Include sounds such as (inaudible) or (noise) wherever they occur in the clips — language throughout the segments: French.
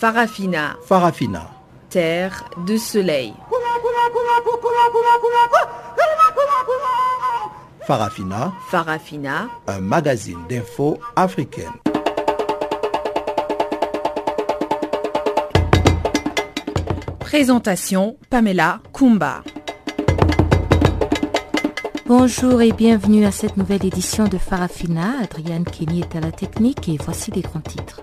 Farafina. Farafina. Terre de soleil. Farafina. Farafina. Un magazine d'infos africaine. Présentation Pamela Kumba. Bonjour et bienvenue à cette nouvelle édition de Farafina. Adrienne Kenny est à la technique et voici les grands titres.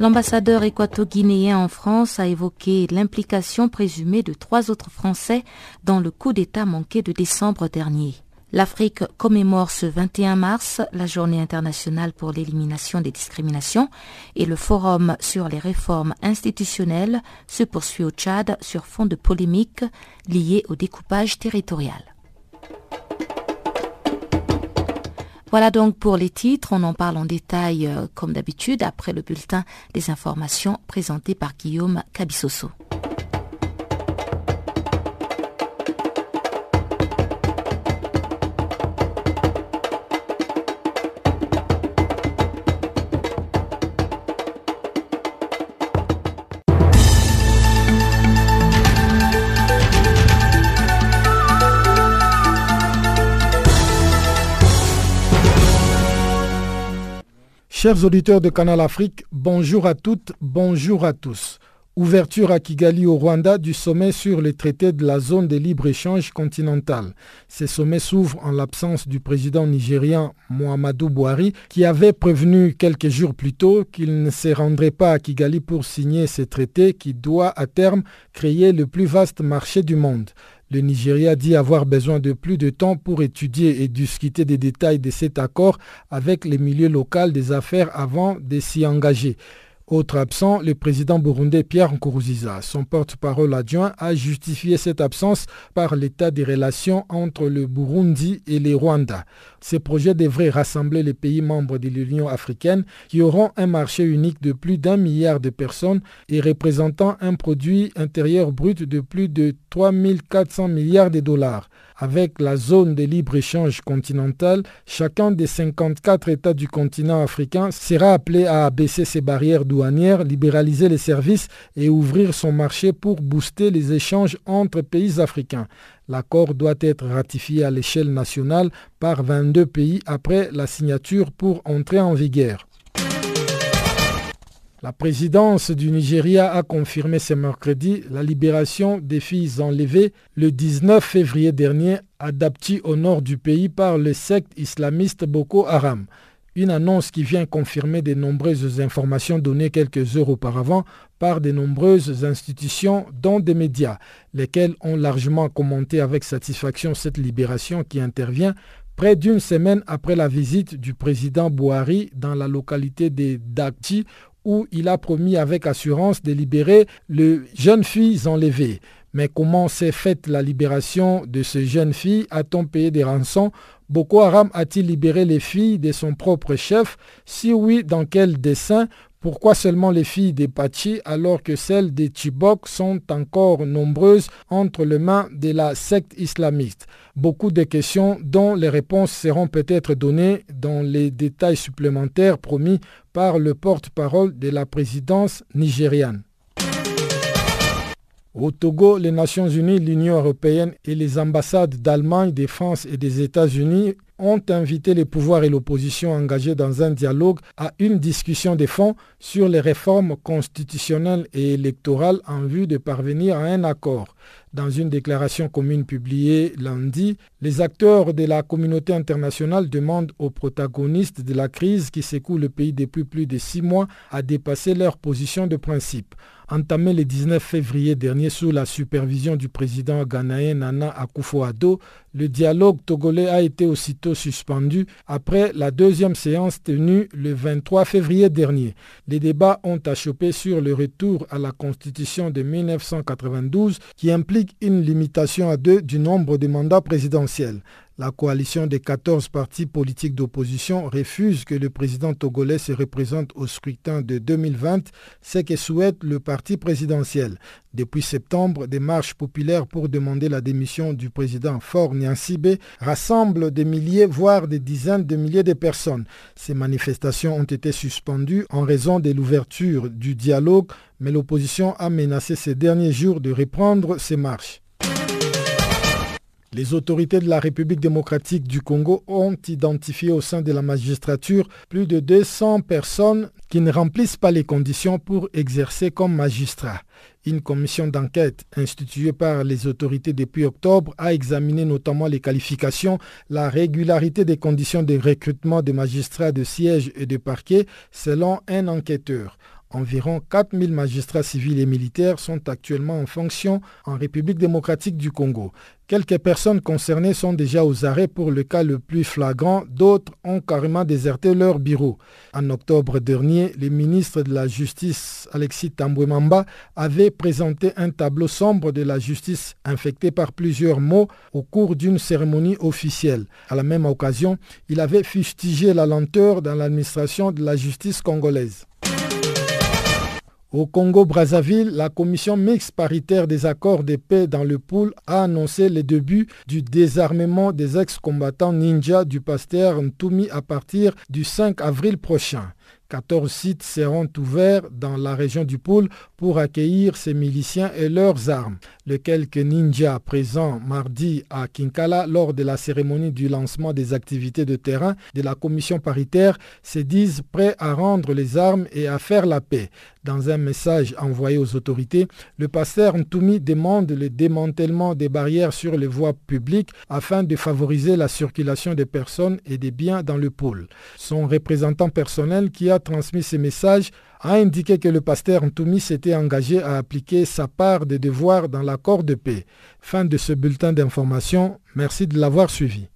L'ambassadeur équato-guinéen en France a évoqué l'implication présumée de trois autres Français dans le coup d'État manqué de décembre dernier. L'Afrique commémore ce 21 mars la journée internationale pour l'élimination des discriminations et le forum sur les réformes institutionnelles se poursuit au Tchad sur fond de polémiques liées au découpage territorial. Voilà donc pour les titres, on en parle en détail euh, comme d'habitude après le bulletin des informations présenté par Guillaume Cabissoso. Chers auditeurs de Canal Afrique, bonjour à toutes, bonjour à tous. Ouverture à Kigali au Rwanda du sommet sur les traités de la zone de libre-échange continentale. Ces sommets s'ouvrent en l'absence du président nigérien Mohamedou Bouhari qui avait prévenu quelques jours plus tôt qu'il ne se rendrait pas à Kigali pour signer ces traités qui doit à terme créer le plus vaste marché du monde. Le Nigeria dit avoir besoin de plus de temps pour étudier et discuter des détails de cet accord avec les milieux locaux des affaires avant de s'y engager. Autre absent, le président burundais Pierre Nkurunziza. Son porte-parole adjoint a justifié cette absence par l'état des relations entre le Burundi et le Rwanda. Ces projets devraient rassembler les pays membres de l'Union africaine qui auront un marché unique de plus d'un milliard de personnes et représentant un produit intérieur brut de plus de 3 400 milliards de dollars. Avec la zone de libre-échange continentale, chacun des 54 États du continent africain sera appelé à abaisser ses barrières douanières, libéraliser les services et ouvrir son marché pour booster les échanges entre pays africains. L'accord doit être ratifié à l'échelle nationale par 22 pays après la signature pour entrer en vigueur. La présidence du Nigeria a confirmé ce mercredi la libération des filles enlevées le 19 février dernier à au nord du pays par le secte islamiste Boko Haram. Une annonce qui vient confirmer de nombreuses informations données quelques heures auparavant par de nombreuses institutions, dont des médias, lesquels ont largement commenté avec satisfaction cette libération qui intervient près d'une semaine après la visite du président Bouhari dans la localité de Dapti où il a promis avec assurance de libérer les jeunes filles enlevées. Mais comment s'est faite la libération de ces jeunes filles A-t-on payé des rançons? Boko Haram a-t-il libéré les filles de son propre chef? Si oui, dans quel dessein pourquoi seulement les filles des Pachi alors que celles des Chibok sont encore nombreuses entre les mains de la secte islamiste? Beaucoup de questions dont les réponses seront peut-être données dans les détails supplémentaires promis par le porte-parole de la présidence nigériane. Au Togo, les Nations Unies, l'Union européenne et les ambassades d'Allemagne, de France et des États-Unis ont invité les pouvoirs et l'opposition engagés dans un dialogue à une discussion de fond sur les réformes constitutionnelles et électorales en vue de parvenir à un accord. Dans une déclaration commune publiée lundi, les acteurs de la communauté internationale demandent aux protagonistes de la crise qui secoue le pays depuis plus de six mois à dépasser leur position de principe. Entamé le 19 février dernier sous la supervision du président ghanéen Nana Akufo-Addo, le dialogue togolais a été aussitôt suspendu après la deuxième séance tenue le 23 février dernier. Les débats ont achoppé sur le retour à la constitution de 1992 qui implique une limitation à deux du nombre de mandats présidentiels. La coalition des 14 partis politiques d'opposition refuse que le président togolais se représente au scrutin de 2020, ce que souhaite le parti présidentiel. Depuis septembre, des marches populaires pour demander la démission du président Faure Nyansibé rassemblent des milliers, voire des dizaines de milliers de personnes. Ces manifestations ont été suspendues en raison de l'ouverture du dialogue, mais l'opposition a menacé ces derniers jours de reprendre ces marches. Les autorités de la République démocratique du Congo ont identifié au sein de la magistrature plus de 200 personnes qui ne remplissent pas les conditions pour exercer comme magistrat. Une commission d'enquête instituée par les autorités depuis octobre a examiné notamment les qualifications, la régularité des conditions de recrutement des magistrats de siège et de parquet selon un enquêteur. Environ 4000 magistrats civils et militaires sont actuellement en fonction en République démocratique du Congo. Quelques personnes concernées sont déjà aux arrêts pour le cas le plus flagrant, d'autres ont carrément déserté leur bureau. En octobre dernier, le ministre de la Justice, Alexis Tambouemamba, avait présenté un tableau sombre de la justice infectée par plusieurs mots au cours d'une cérémonie officielle. À la même occasion, il avait fustigé la lenteur dans l'administration de la justice congolaise. Au Congo-Brazzaville, la commission mixte paritaire des accords de paix dans le pool a annoncé le début du désarmement des ex-combattants ninja du pasteur Ntumi à partir du 5 avril prochain. 14 sites seront ouverts dans la région du pôle pour accueillir ces miliciens et leurs armes. Les quelques ninjas présents mardi à Kinkala lors de la cérémonie du lancement des activités de terrain de la commission paritaire se disent prêts à rendre les armes et à faire la paix. Dans un message envoyé aux autorités, le pasteur Ntoumi demande le démantèlement des barrières sur les voies publiques afin de favoriser la circulation des personnes et des biens dans le pôle. Son représentant personnel qui a transmis ces messages a indiqué que le pasteur Ntoumi s'était engagé à appliquer sa part des devoirs dans l'accord de paix. Fin de ce bulletin d'information. Merci de l'avoir suivi.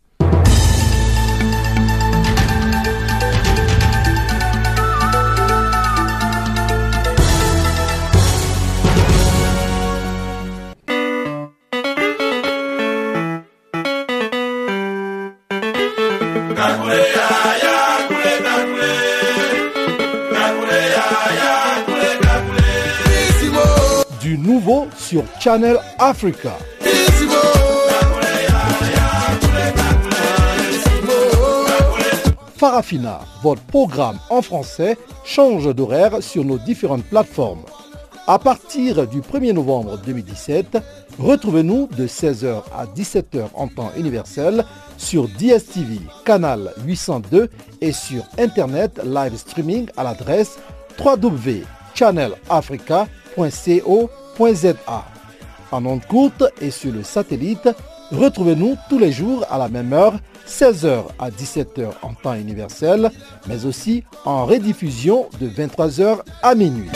Sur Channel Africa. Farafina, votre programme en français, change d'horaire sur nos différentes plateformes. À partir du 1er novembre 2017, retrouvez-nous de 16h à 17h en temps universel sur DSTV, canal 802 et sur Internet live streaming à l'adresse www.channelafrica.co en ondes courte et sur le satellite, retrouvez-nous tous les jours à la même heure, 16h à 17h en temps universel, mais aussi en rediffusion de 23h à minuit.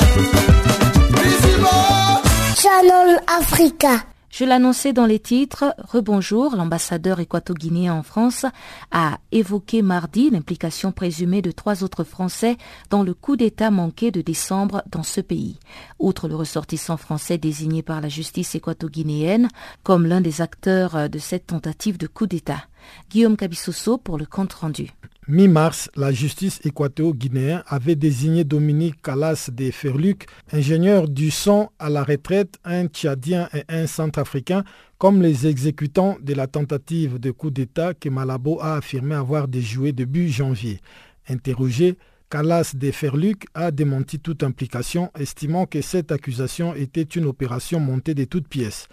Je l'annonçais dans les titres. Rebonjour, l'ambassadeur équato-guinéen en France a évoqué mardi l'implication présumée de trois autres Français dans le coup d'État manqué de décembre dans ce pays. Outre le ressortissant français désigné par la justice équato-guinéenne comme l'un des acteurs de cette tentative de coup d'État. Guillaume Cabissoso pour le compte rendu. Mi-mars, la justice équato-guinéenne avait désigné Dominique Calas de Ferluc, ingénieur du son à la retraite, un Tchadien et un Centrafricain, comme les exécutants de la tentative de coup d'État que Malabo a affirmé avoir déjoué début janvier. Interrogé, Calas de Ferluc a démenti toute implication, estimant que cette accusation était une opération montée de toutes pièces.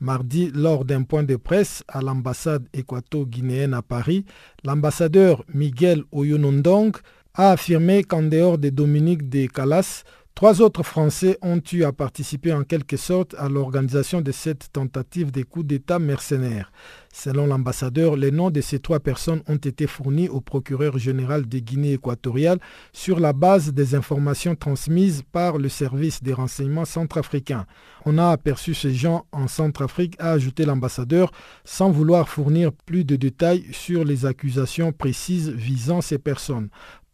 Mardi, lors d'un point de presse à l'ambassade équato-guinéenne à Paris, l'ambassadeur Miguel Oyonondong a affirmé qu'en dehors de Dominique de Calas, Trois autres Français ont eu à participer en quelque sorte à l'organisation de cette tentative de coup d'État mercenaire. Selon l'ambassadeur, les noms de ces trois personnes ont été fournis au procureur général de Guinée équatoriale sur la base des informations transmises par le service des renseignements centrafricains. On a aperçu ces gens en Centrafrique, a ajouté l'ambassadeur, sans vouloir fournir plus de détails sur les accusations précises visant ces personnes.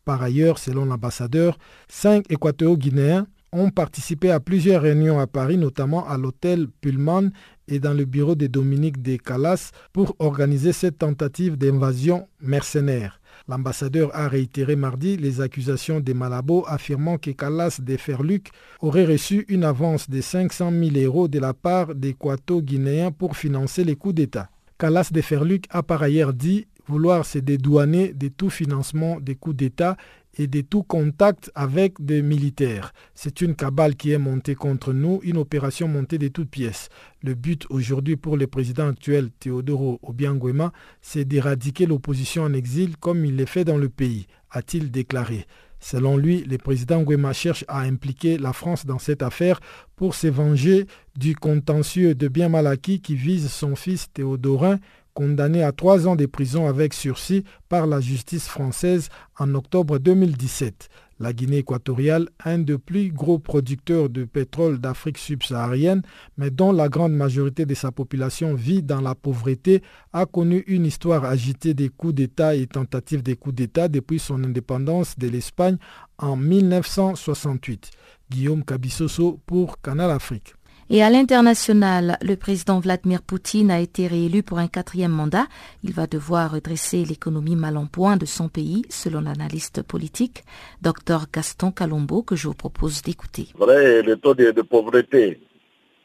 Par ailleurs, selon l'ambassadeur, cinq Équateur-Guinéens ont participé à plusieurs réunions à Paris, notamment à l'hôtel Pullman et dans le bureau de Dominique de Calas pour organiser cette tentative d'invasion mercenaire. L'ambassadeur a réitéré mardi les accusations des Malabo affirmant que Calas de Ferluc aurait reçu une avance de 500 000 euros de la part des Quato-Guinéens pour financer les coups d'État. Calas de Ferluc a par ailleurs dit vouloir se dédouaner de tout financement des coups d'État et de tout contact avec des militaires. C'est une cabale qui est montée contre nous, une opération montée de toutes pièces. Le but aujourd'hui pour le président actuel Teodoro Obiangwema, c'est d'éradiquer l'opposition en exil comme il l'est fait dans le pays, a-t-il déclaré. Selon lui, le président Nguema cherche à impliquer la France dans cette affaire pour se venger du contentieux de bien mal acquis qui vise son fils Théodorin condamné à trois ans de prison avec sursis par la justice française en octobre 2017. La Guinée équatoriale, un des plus gros producteurs de pétrole d'Afrique subsaharienne, mais dont la grande majorité de sa population vit dans la pauvreté, a connu une histoire agitée des coups d'État et tentatives de coups d'État depuis son indépendance de l'Espagne en 1968. Guillaume Cabissoso pour Canal Afrique. Et à l'international, le président Vladimir Poutine a été réélu pour un quatrième mandat. Il va devoir redresser l'économie mal en point de son pays, selon l'analyste politique, Dr Gaston Calombo, que je vous propose d'écouter. Le taux de, pauvreté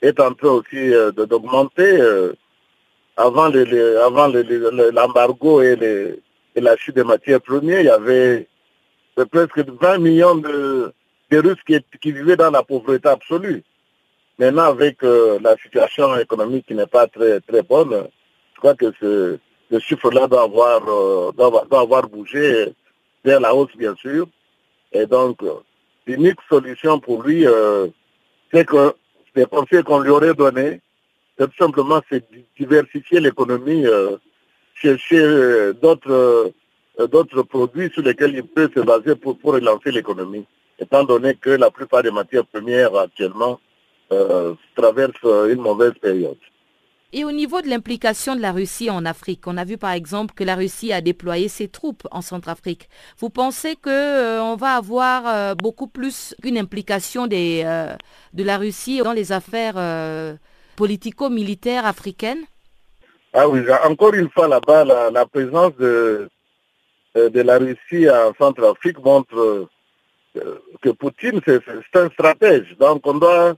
est en train aussi euh, d'augmenter. Euh, avant l'embargo et, la chute des matières premières, il y avait presque 20 millions de, Russes qui vivaient dans la pauvreté absolue. Maintenant, avec euh, la situation économique qui n'est pas très, très bonne, je crois que ce, chiffre-là doit avoir, euh, doit, avoir bougé vers la hausse, bien sûr. Et donc, l'unique solution pour lui, euh, c'est que les conseils qu'on lui aurait donnés, c'est tout simplement diversifier l'économie, chercher d'autres d'autres produits sur lesquels il peut se baser pour relancer l'économie, étant donné que la plupart des matières premières actuellement euh, traverse euh, une mauvaise période. Et au niveau de l'implication de la Russie en Afrique, on a vu par exemple que la Russie a déployé ses troupes en Centrafrique. Vous pensez qu'on euh, va avoir beaucoup plus qu'une implication des, de la Russie dans les affaires politico-militaires africaines? Ah oui, encore une fois là-bas, la, présence de, de la Russie en Centrafrique montre que Poutine, c'est un stratège. Donc on doit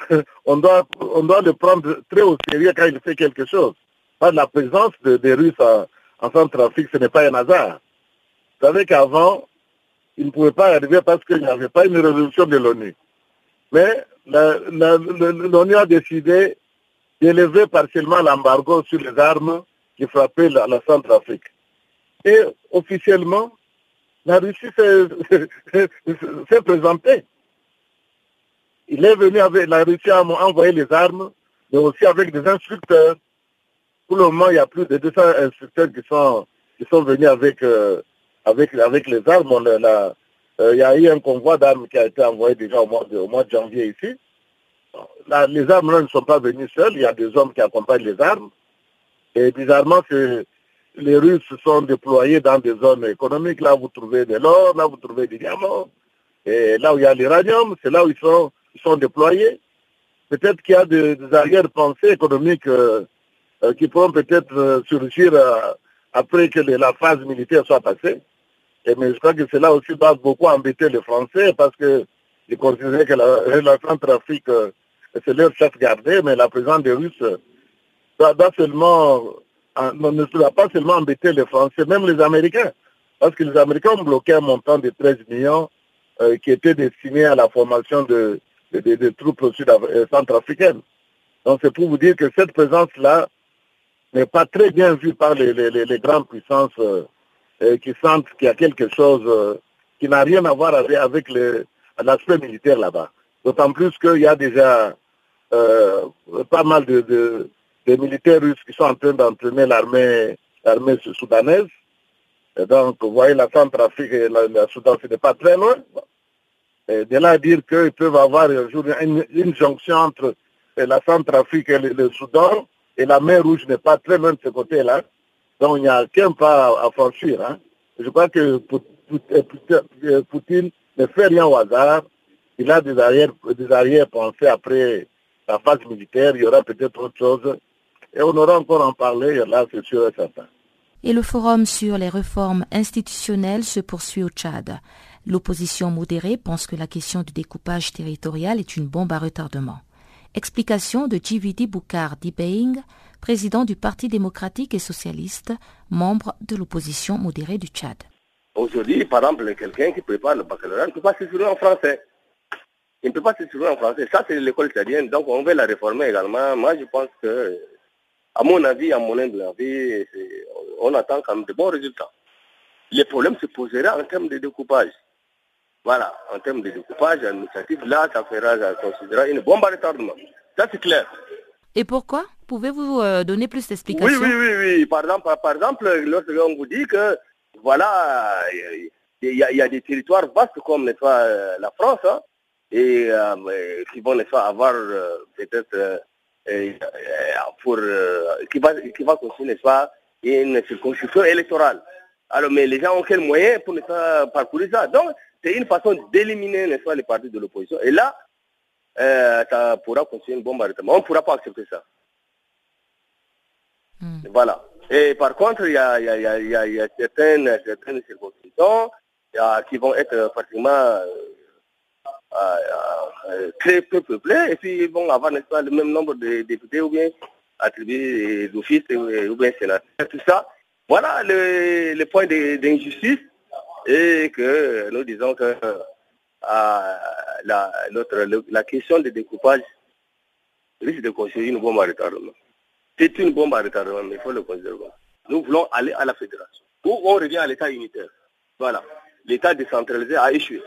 (laughs) on doit, on doit le prendre très au sérieux quand il fait quelque chose. La présence des Russes en, Centrafrique, ce n'est pas un hasard. Vous savez qu'avant, il ne pouvait pas arriver parce qu'il n'y avait pas une résolution de l'ONU. Mais l'ONU a décidé d'élever partiellement l'embargo sur les armes qui frappaient la, la Centrafrique. Et officiellement, la Russie s'est (laughs) présentée. Il est venu avec la Russie à envoyer les armes, mais aussi avec des instructeurs. Pour le moment, il y a plus de 200 instructeurs qui sont, qui sont venus avec, euh, avec, avec les armes. Euh, il y a eu un convoi d'armes qui a été envoyé déjà au mois de, au mois de janvier ici. les armes là, ne sont pas venues seules, il y a des hommes qui accompagnent les armes. Et bizarrement, les Russes se sont déployés dans des zones économiques. Là, vous trouvez de l'or, là, vous trouvez des diamants. Et là où il y a l'uranium, c'est là où ils sont sont déployés. Peut-être qu'il y a des, arrière-pensées économiques euh, euh, qui pourront peut-être euh, surgir après que la phase militaire soit passée. Mais je crois que cela aussi va beaucoup embêter les Français parce que ils considèrent que la, la Centrafrique, c'est leur chef gardé, mais la présence des Russes doit, seulement, ne doit pas seulement embêter les Français, même les Américains. Parce que les Américains ont bloqué un montant de 13 millions qui était destiné à la formation de, des, troupes euh, centrafricaines. Donc c'est pour vous dire que cette présence-là n'est pas très bien vue par les, grandes puissances euh, euh, qui sentent qu'il y a quelque chose qui n'a rien à voir avec, l'aspect militaire là-bas. D'autant plus qu'il y a déjà pas mal de, militaires russes qui sont en train d'entraîner l'armée soudanaise. Donc, vous voyez, la Centrafrique et la, la Soudan, ce n'est pas très loin de là à dire qu'ils peuvent avoir une, jonction entre la Centrafrique et le, Soudan, et la mer Rouge n'est pas très loin de ce côté-là. Donc il n'y a qu'un pas à, franchir. Hein. Je crois que Poutine ne fait rien au hasard. il a des arrières, des arrière-pensées après la phase militaire, il y aura peut-être autre chose. Et on aura encore en parler, là, c'est sûr et certain. Et le forum sur les réformes institutionnelles se poursuit au Tchad. L'opposition modérée pense que la question du découpage territorial est une bombe à retardement. Explication de Jividi Boukar Dibeing, président du Parti démocratique et socialiste, membre de l'opposition modérée du Tchad. Aujourd'hui, par exemple, quelqu'un qui prépare le baccalauréat ne peut pas s'exprimer en français. Il ne peut pas s'exprimer en français. Ça, c'est l'école tchadienne. Donc, on veut la réformer également. Moi, je pense que, à mon avis, à mon avis, on attend quand même de bons résultats. Les problèmes se poseraient en termes de découpage. Voilà, en termes de découpage administratif, là, ça fera, ça considérera une bombe à retardement. Ça, c'est clair. Et pourquoi? Pouvez-vous euh, donner plus d'explications? Oui, oui, oui, oui. Par exemple, par exemple, lorsqu'on vous dit que voilà, il y, a des territoires vastes comme n'est-ce pas, euh, la France, hein, et euh, qui vont n'est-ce pas, avoir euh, peut-être pour qui va qui va n'est-ce pas une circonscription électorale. Alors, mais les gens ont quel moyen pour ne pas parcourir ça? Donc, c'est une façon d'éliminer n'est-ce pas les partis de l'opposition. Et là, ça pourra continuer une bombe à On ne pourra pas accepter ça. Hmm. Voilà. Et par contre, il y a, y a, y a, y a certaines, certaines circonscriptions qui vont être pratiquement euh, euh, euh, très peu peuplées et puis ils vont avoir pas, le même nombre de députés ou bien attribués d'office ou bien sénateurs. Tout ça, voilà le, le point d'injustice et que nous disons que la, notre, la question de découpage risque de constituer une bombe à retardement. C'est une bombe à retardement, mais il faut le conserver. Nous voulons aller à la fédération. Ou on revient à l'État unitaire. Voilà. L'État décentralisé a échoué.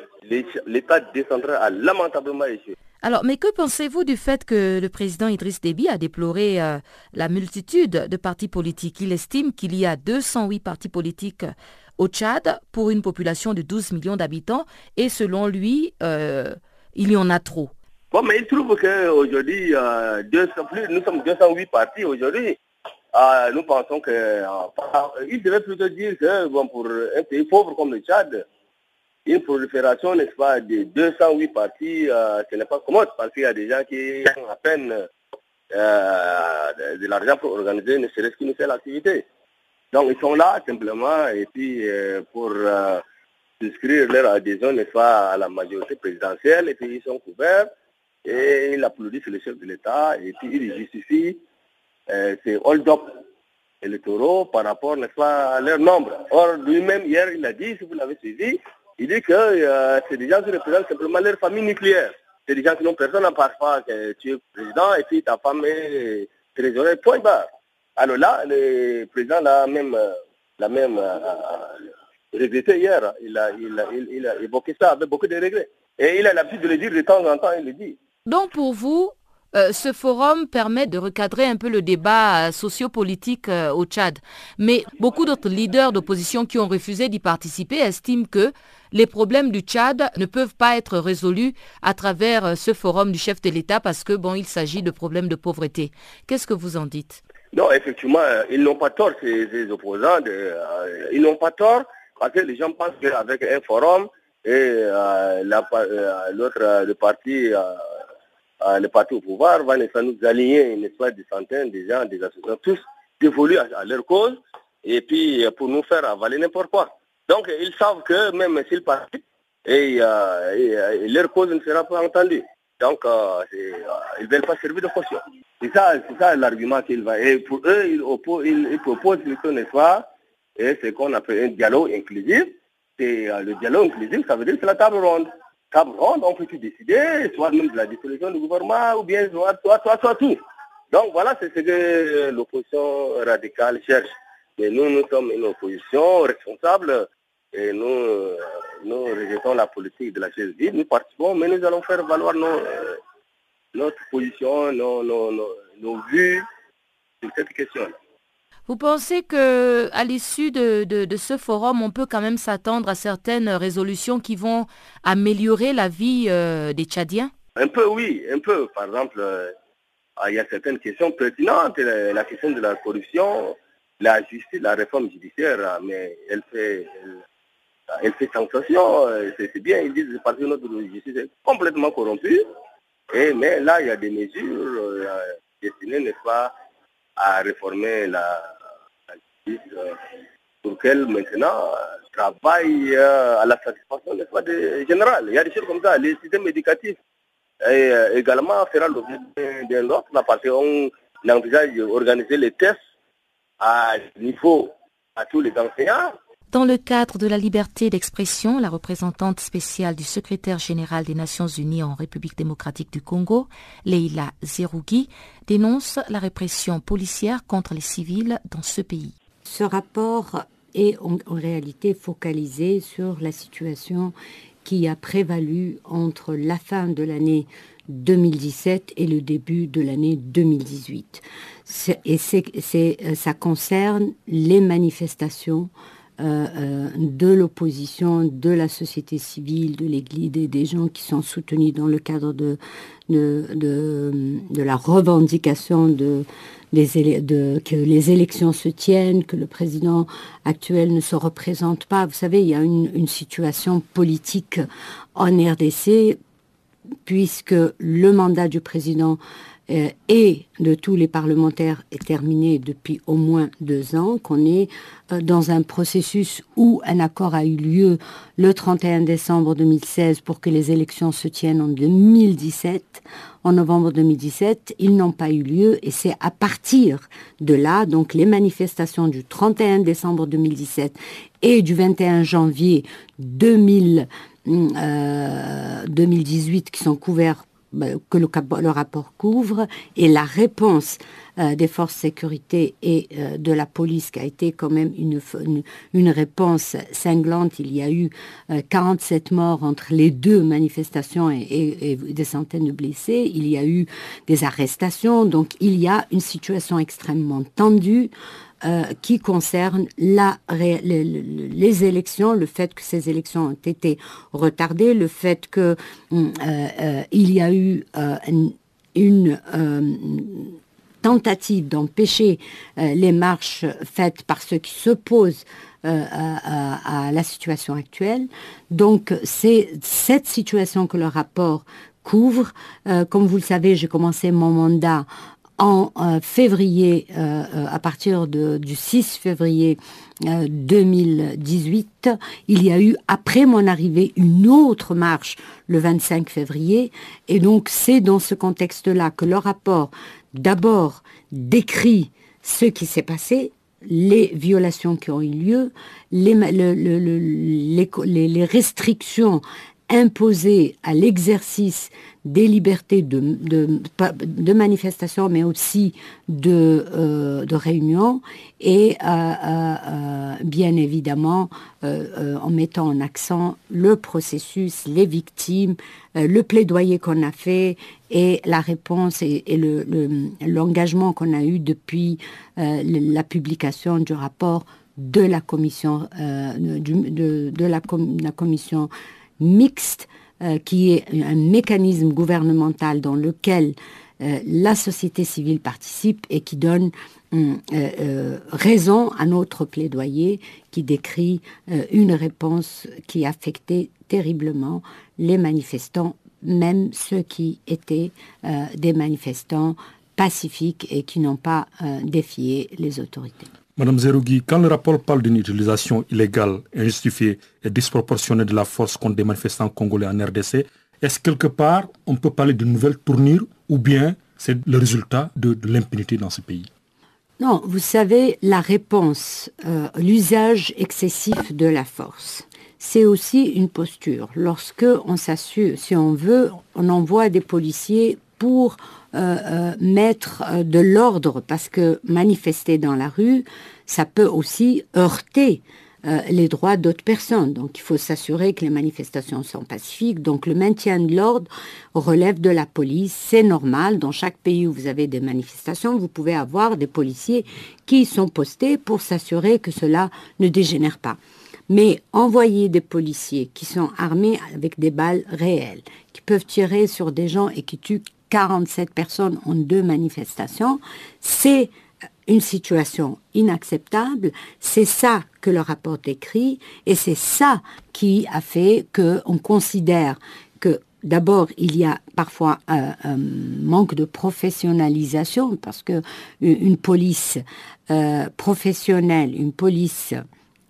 L'État décentralisé a lamentablement échoué. Alors, mais que pensez-vous du fait que le président Idriss Déby a déploré euh, la multitude de partis politiques? Il estime qu'il y a 208 partis politiques au Tchad pour une population de 12 millions d'habitants et selon lui, euh, il y en a trop. Bon, mais il trouve qu'aujourd'hui, euh, nous sommes 208 partis aujourd'hui. Ah, nous pensons qu'il euh, devait plutôt dire que bon, pour un pays pauvre comme le Tchad, une prolifération, n'est-ce pas, de 208 partis, euh, ce n'est pas commode parce qu'il y a des gens qui ont à peine de, l'argent pour organiser ne serait-ce qu'une seule activité. Donc ils sont là simplement et puis pour inscrire leur adhésion, n'est-ce pas, à la majorité présidentielle et puis ils sont couverts et il applaudit le chef de l'État et puis il justifie euh, ces hold-up électoraux par rapport pas, à leur nombre. Or, lui-même, hier, il a dit, si vous l'avez suivi, il dit que euh, c'est des gens qui représentent simplement leur famille nucléaire. C'est des gens qui n'ont personne à part que tu es président et puis ta femme est trésorier, point barre. Alors là, le président l'a même, l'a même euh, regretté hier. Il a, évoqué ça avec beaucoup de regrets. Et il a l'habitude de le dire de temps en temps, il le dit. Donc pour vous, euh, ce forum permet de recadrer un peu le débat euh, sociopolitique euh, au Tchad. Mais beaucoup d'autres leaders d'opposition qui ont refusé d'y participer estiment que les problèmes du Tchad ne peuvent pas être résolus à travers ce forum du chef de l'État parce que bon, il s'agit de problèmes de pauvreté. Qu'est-ce que vous en dites? Non, effectivement, ils n'ont pas tort ces, opposants. ils n'ont pas tort parce que les gens pensent qu'avec un forum et l'autre le parti euh, le parti au pouvoir va nous aligner, une espèce de centaines de gens, des associations, tous dévolus à, leur cause, et puis euh, pour nous faire avaler n'importe quoi. Donc ils savent que même s'ils partent, et, euh, leur cause ne sera pas entendue. Donc ils ne veulent pas servir de caution. C'est ça, ça l'argument qu'il va. Et pour eux, ils, opposent, ils, proposent plutôt, n'est-ce pas, et c'est qu'on appelle un dialogue inclusif. Et le dialogue inclusif, ça veut dire que c'est la table ronde table ronde, on peut tout décider, soit même de la dissolution du gouvernement, ou bien soit, soit, soit, soit tout. Donc voilà, c'est ce que l'opposition radicale cherche. Mais nous, nous sommes une opposition responsable et nous, nous rejetons la politique de la chaise vide. Nous participons, mais nous allons faire valoir nos, notre position, nos, nos, nos, nos vues sur cette question-là. Vous pensez que à l'issue de, ce forum, on peut quand même s'attendre à certaines résolutions qui vont améliorer la vie euh, des Tchadiens? Un peu, oui, un peu. Par exemple, euh, il y a certaines questions pertinentes. La, question de la corruption, la justice, la réforme judiciaire, mais elle fait, elle fait sensation, c'est bien, ils disent que notre justice est complètement corrompue. Et, mais là, il y a des mesures destinées, n'est-ce pas, à réformer la, justice pour qu'elle maintenant travaille à la satisfaction n'est-ce des générales. Il y a des choses comme ça. Les systèmes éducatifs et, également fera l'objet d'un autre, parce qu'on envisage d'organiser les tests à niveau à tous les enseignants. Dans le cadre de la liberté d'expression, la représentante spéciale du secrétaire général des Nations Unies en République démocratique du Congo, Leila Zerougi, dénonce la répression policière contre les civils dans ce pays. Ce rapport est en, réalité focalisé sur la situation qui a prévalu entre la fin de l'année 2017 et le début de l'année 2018. Et ça concerne les manifestations de l'opposition, de la société civile, de l'Église, des, des, gens qui sont soutenus dans le cadre de, la revendication de, que les élections se tiennent, que le président actuel ne se représente pas. Vous savez, il y a une situation politique en RDC puisque le mandat du président euh, et de tous les parlementaires est terminé depuis au moins deux ans, qu'on est euh, dans un processus où un accord a eu lieu le 31 décembre 2016 pour que les élections se tiennent en 2017. En novembre 2017, ils n'ont pas eu lieu et c'est à partir de là, donc les manifestations du 31 décembre 2017 et du 21 janvier 2000, 2018 euh, qui sont couverts que le, rapport couvre et la réponse euh, des forces de sécurité et euh, de la police qui a été quand même une, réponse cinglante. Il y a eu 47 morts entre les deux manifestations et, des centaines de blessés. Il y a eu des arrestations. Donc il y a une situation extrêmement tendue. Euh, qui concerne les, élections, le fait que ces élections ont été retardées, le fait qu'il hum, euh, euh, y a eu une tentative d'empêcher les marches faites par ceux qui s'opposent à, la situation actuelle. Donc c'est cette situation que le rapport couvre. comme vous le savez, j'ai commencé mon mandat en euh, février, euh, euh, à partir du 6 février 2018, il y a eu, après mon arrivée, une autre marche le 25 février. Et donc, c'est dans ce contexte-là que le rapport, d'abord, décrit ce qui s'est passé, les violations qui ont eu lieu, les, les restrictions imposées à l'exercice des libertés de, de, manifestation, mais aussi de, euh, de réunion, et euh, euh, bien évidemment en mettant en accent le processus, les victimes, le plaidoyer qu'on a fait et la réponse et, l'engagement le, qu'on a eu depuis la publication du rapport de la commission, de, de la, la commission mixte euh, qui est un mécanisme gouvernemental dans lequel euh, la société civile participe et qui donne euh, raison à notre plaidoyer qui décrit une réponse qui affectait terriblement les manifestants, même ceux qui étaient des manifestants pacifiques et qui n'ont pas défié les autorités. Madame Zerougui, quand le rapport parle d'une utilisation illégale, injustifiée et disproportionnée de la force contre des manifestants congolais en RDC, est-ce quelque part on peut parler d'une nouvelle tournure ou bien c'est le résultat de, l'impunité dans ce pays? Non, vous savez, la réponse, euh, l'usage excessif de la force, c'est aussi une posture. Lorsque on s'assure, si on veut, on envoie des policiers pour euh, euh, mettre euh, de l'ordre, parce que manifester dans la rue, ça peut aussi heurter les droits d'autres personnes. Donc il faut s'assurer que les manifestations sont pacifiques. Donc le maintien de l'ordre relève de la police. C'est normal. Dans chaque pays où vous avez des manifestations, vous pouvez avoir des policiers qui sont postés pour s'assurer que cela ne dégénère pas. Mais envoyer des policiers qui sont armés avec des balles réelles, qui peuvent tirer sur des gens et qui tuent 47 personnes en deux manifestations, c'est une situation inacceptable. C'est ça que le rapport décrit et c'est ça qui a fait qu'on considère que D'abord, il y a parfois un, manque de professionnalisation parce que une police euh, professionnelle, une police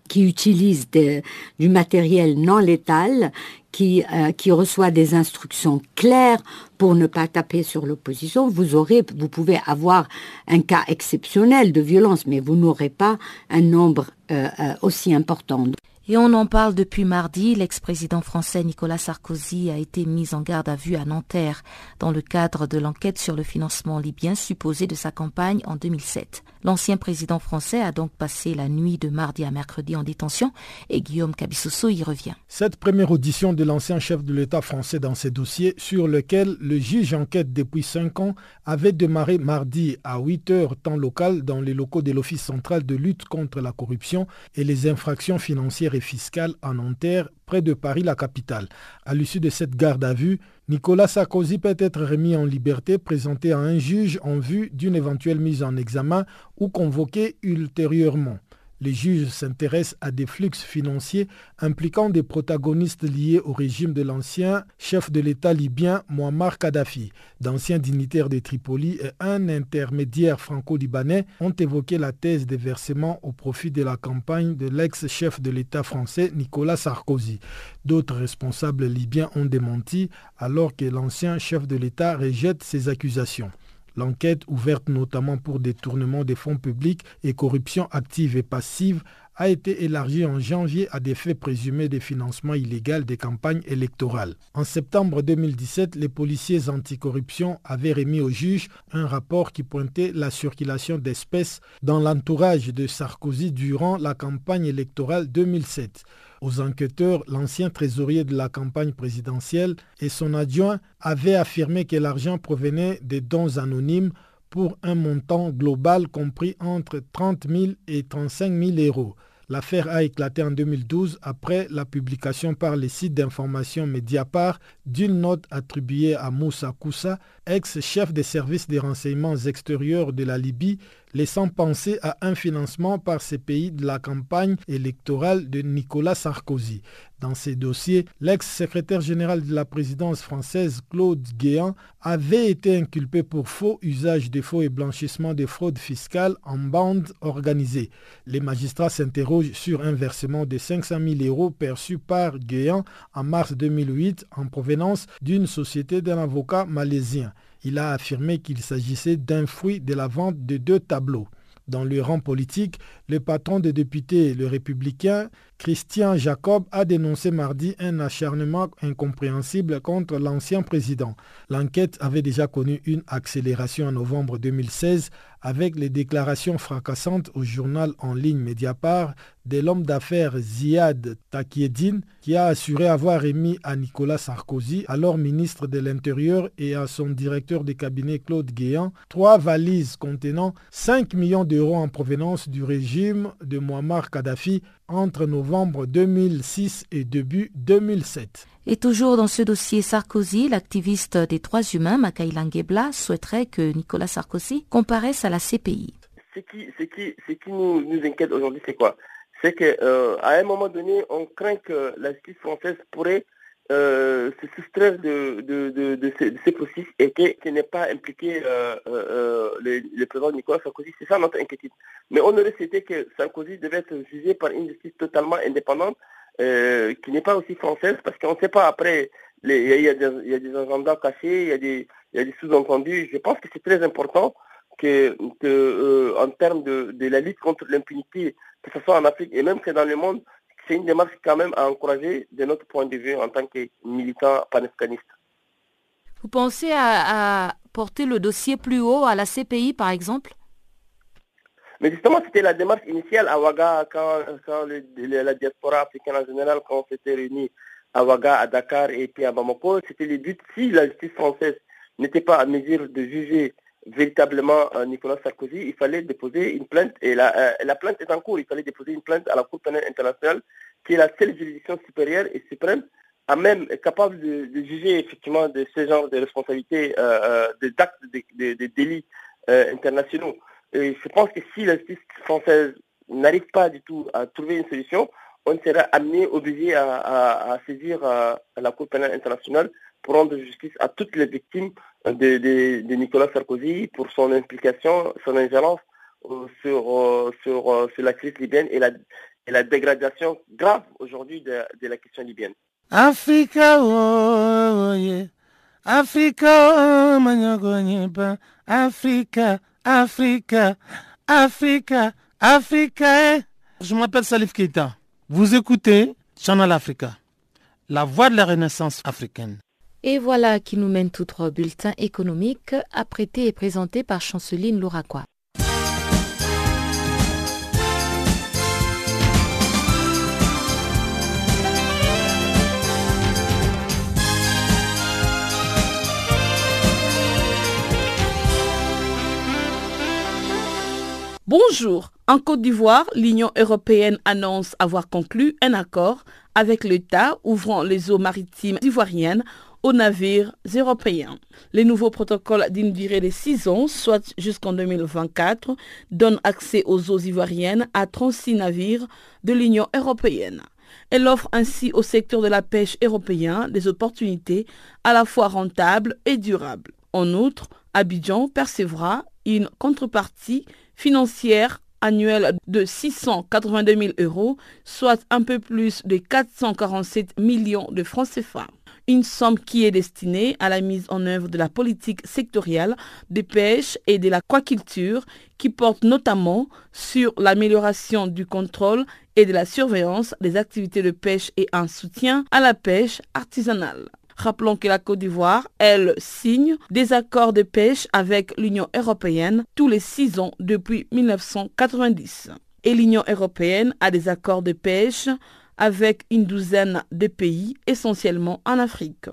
qui utilise du matériel non létal, qui, euh, qui reçoit des instructions claires pour ne pas taper sur l'opposition, vous aurez, vous pouvez avoir un cas exceptionnel de violence, mais vous n'aurez pas un nombre euh, euh, aussi important. Et on en parle depuis mardi. L'ex-président français Nicolas Sarkozy a été mis en garde à vue à Nanterre dans le cadre de l'enquête sur le financement libyen supposé de sa campagne en 2007. L'ancien président français a donc passé la nuit de mardi à mercredi en détention et Guillaume Cabissoso y revient. Cette première audition de l'ancien chef de l'État français dans ces dossiers sur lequel le juge enquête depuis cinq ans avait démarré mardi à 8 heures temps local dans les locaux de l'Office central de lutte contre la corruption et les infractions financières et fiscales à Nanterre, près de Paris, la capitale. À l'issue de cette garde à vue, Nicolas Sarkozy peut être remis en liberté, présenté à un juge en vue d'une éventuelle mise en examen ou convoqué ultérieurement. Les juges s'intéressent à des flux financiers impliquant des protagonistes liés au régime de l'ancien chef de l'État libyen Muammar Kadhafi. D'anciens dignitaires de Tripoli et un intermédiaire franco-libanais ont évoqué la thèse des versements au profit de la campagne de l'ex-chef de l'État français Nicolas Sarkozy. D'autres responsables libyens ont démenti alors que l'ancien chef de l'État rejette ces accusations. L'enquête, ouverte notamment pour détournement des fonds publics et corruption active et passive, a été élargie en janvier à des faits présumés de financement illégal des campagnes électorales. En septembre 2017, les policiers anticorruption avaient remis au juge un rapport qui pointait la circulation d'espèces dans l'entourage de Sarkozy durant la campagne électorale 2007. Aux enquêteurs, l'ancien trésorier de la campagne présidentielle et son adjoint avaient affirmé que l'argent provenait des dons anonymes pour un montant global compris entre 30 000 et 35 000 euros. L'affaire a éclaté en 2012 après la publication par les sites d'information Mediapart d'une note attribuée à Moussa Koussa, ex-chef des services des renseignements extérieurs de la Libye, laissant penser à un financement par ces pays de la campagne électorale de Nicolas Sarkozy. Dans ces dossiers, l'ex-secrétaire général de la présidence française, Claude Guéant, avait été inculpé pour faux usage des faux et blanchissement des fraudes fiscales en bande organisée. Les magistrats s'interrogent sur un versement de 500 000 euros perçu par Guéant en mars 2008 en provenance d'une société d'un avocat malaisien. Il a affirmé qu'il s'agissait d'un fruit de la vente de deux tableaux. Dans le rang politique, le patron des députés, le républicain Christian Jacob, a dénoncé mardi un acharnement incompréhensible contre l'ancien président. L'enquête avait déjà connu une accélération en novembre 2016 avec les déclarations fracassantes au journal en ligne Mediapart de l'homme d'affaires Ziad Takieddine qui a assuré avoir émis à Nicolas Sarkozy, alors ministre de l'Intérieur, et à son directeur de cabinet Claude Guéant, trois valises contenant 5 millions d'euros en provenance du régime de Muammar Kadhafi entre novembre 2006 et début 2007. Et toujours dans ce dossier Sarkozy, l'activiste des droits humains, Makaïla Ngebla, souhaiterait que Nicolas Sarkozy comparaisse à la CPI. Ce qui, qui, nous, inquiète aujourd'hui, c'est quoi? C'est qu'à euh, un moment donné, on craint que la justice française pourrait euh, se soustraire de, de, ces, processus et qu'il n'ait pas impliqué euh, le, président Nicolas Sarkozy. C'est ça notre inquiétude. Mais on aurait souhaité que Sarkozy devait être jugé par une justice totalement indépendante euh, qui n'est pas aussi française, parce qu'on ne sait pas après, il y, a des agendas cachés, il y a des, des sous-entendus. Je pense que c'est très important que, euh, en termes de, la lutte contre l'impunité, que ce soit en Afrique et même que dans le monde, c'est une démarche quand même à encourager de notre point de vue en tant que militant panafricaniste. Vous pensez à porter le dossier plus haut à la CPI, par exemple? Mais justement, c'était la démarche initiale à Ouaga, quand, la diaspora africaine en général, quand on s'était réunis à Ouaga, à Dakar et puis à Bamako, c'était le but, si la justice française n'était pas à mesure de juger véritablement euh, Nicolas Sarkozy, il fallait déposer une plainte, et euh, la, plainte est en cours, il fallait déposer une plainte à la Cour pénale internationale, qui est la seule juridiction supérieure et suprême, à même capable de, juger effectivement de ce genre de responsabilités, euh, d'actes, de, délits internationaux. Et je pense que si la justice française n'arrive pas du tout à trouver une solution, on sera amené, obligé à, saisir la Cour pénale internationale pour rendre justice à toutes les victimes de, Nicolas Sarkozy pour son implication, son ingérence euh, sur, euh, sur, euh, sur la crise libyenne et la, et la dégradation grave aujourd'hui de, de, la question libyenne. Africa, oh, yeah. Africa, oh, Africa, Africa, Africa, Africa. Eh. Je m'appelle Salif Keita. Vous écoutez Channel Africa, la voix de la renaissance africaine. Et voilà qui nous mène tout droit au bulletin économique, apprêté et présenté par Chanceline Louraquois. Bonjour. En Côte d'Ivoire, l'Union européenne annonce avoir conclu un accord avec l'État ouvrant les eaux maritimes ivoiriennes aux navires européens. Les nouveaux protocoles d'une durée de 6 ans, soit jusqu'en 2024, donnent accès aux eaux ivoiriennes à 36 navires de l'Union européenne. Elle offre ainsi au secteur de la pêche européen des opportunités à la fois rentables et durables. En outre, Abidjan percevra une contrepartie financière annuelle de 682 000 euros, soit un peu plus de 447 millions de francs CFA. Une somme qui est destinée à la mise en œuvre de la politique sectorielle de pêche et de l'aquaculture qui porte notamment sur l'amélioration du contrôle et de la surveillance des activités de pêche et un soutien à la pêche artisanale. Rappelons que la Côte d'Ivoire, elle, signe des accords de pêche avec l'Union européenne tous les six ans depuis 1990. Et l'Union européenne a des accords de pêche avec une douzaine de pays, essentiellement en Afrique.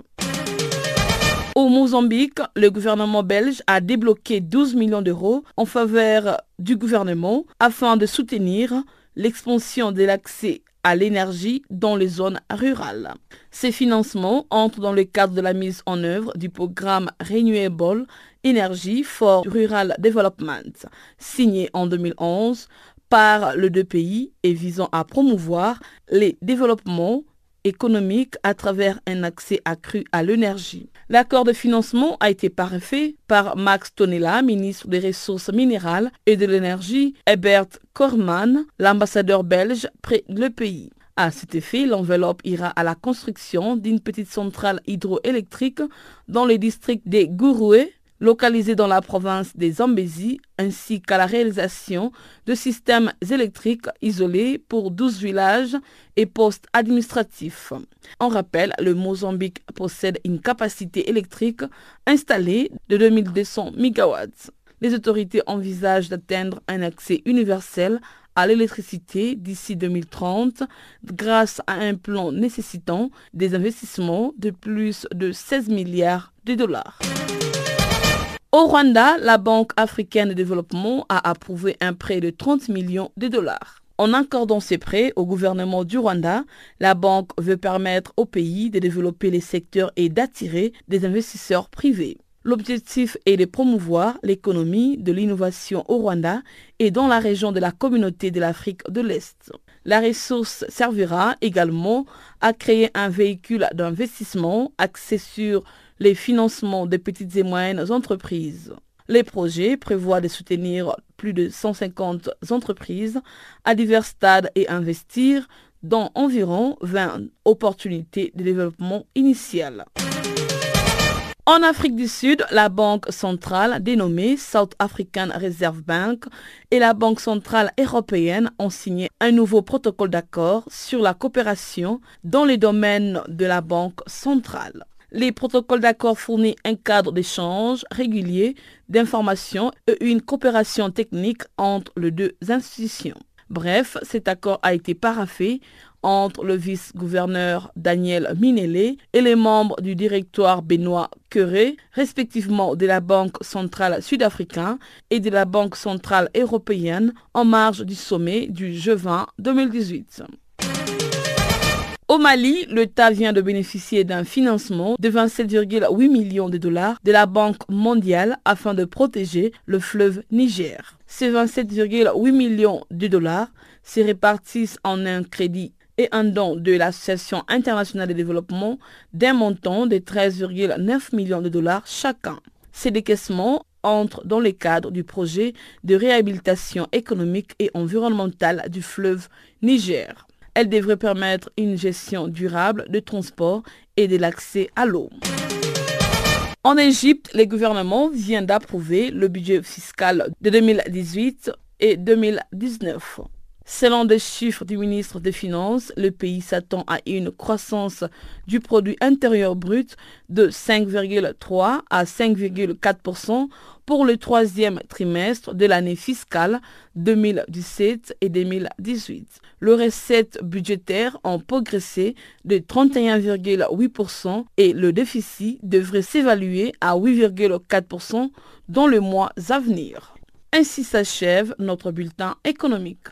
Au Mozambique, le gouvernement belge a débloqué 12 millions d'euros en faveur du gouvernement afin de soutenir l'expansion de l'accès à l'énergie dans les zones rurales. Ces financements entrent dans le cadre de la mise en œuvre du programme Renewable Energy for Rural Development, signé en 2011 par les deux pays et visant à promouvoir les développements économiques à travers un accès accru à l'énergie. L'accord de financement a été parfait par Max Tonella, ministre des Ressources minérales et de l'énergie, Herbert Korman, l'ambassadeur belge près le pays. À cet effet, l'enveloppe ira à la construction d'une petite centrale hydroélectrique dans le district des Gouroué, localisé dans la province des Zambézi, ainsi qu'à la réalisation de systèmes électriques isolés pour 12 villages et postes administratifs. En rappel, le Mozambique possède une capacité électrique installée de 2200 MW. Les autorités envisagent d'atteindre un accès universel à l'électricité d'ici 2030 grâce à un plan nécessitant des investissements de plus de 16 milliards de dollars. Au Rwanda, la Banque africaine de développement a approuvé un prêt de 30 millions de dollars. En accordant ces prêts au gouvernement du Rwanda, la banque veut permettre au pays de développer les secteurs et d'attirer des investisseurs privés. L'objectif est de promouvoir l'économie de l'innovation au Rwanda et dans la région de la communauté de l'Afrique de l'Est. La ressource servira également à créer un véhicule d'investissement axé sur les financements des petites et moyennes entreprises. Les projets prévoient de soutenir plus de 150 entreprises à divers stades et investir dans environ 20 opportunités de développement initial. En Afrique du Sud, la Banque centrale dénommée South African Reserve Bank et la Banque centrale européenne ont signé un nouveau protocole d'accord sur la coopération dans les domaines de la Banque centrale. Les protocoles d'accord fournissent un cadre d'échange régulier d'informations et une coopération technique entre les deux institutions. Bref, cet accord a été paraffé entre le vice-gouverneur Daniel Minelé et les membres du directoire Benoît Queré, respectivement de la Banque centrale sud-africaine et de la Banque centrale européenne en marge du sommet du G20 2018. Au Mali, l'État vient de bénéficier d'un financement de 27,8 millions de dollars de la Banque mondiale afin de protéger le fleuve Niger. Ces 27,8 millions de dollars se répartissent en un crédit et un don de l'Association internationale de développement d'un montant de 13,9 millions de dollars chacun. Ces décaissements entrent dans le cadre du projet de réhabilitation économique et environnementale du fleuve Niger. Elle devrait permettre une gestion durable de transport et de l'accès à l'eau. En Égypte, le gouvernement vient d'approuver le budget fiscal de 2018 et 2019. Selon des chiffres du ministre des Finances, le pays s'attend à une croissance du produit intérieur brut de 5,3 à 5,4% pour le troisième trimestre de l'année fiscale 2017 et 2018. Le recettes budgétaires ont progressé de 31,8% et le déficit devrait s'évaluer à 8,4% dans les mois à venir. Ainsi s'achève notre bulletin économique.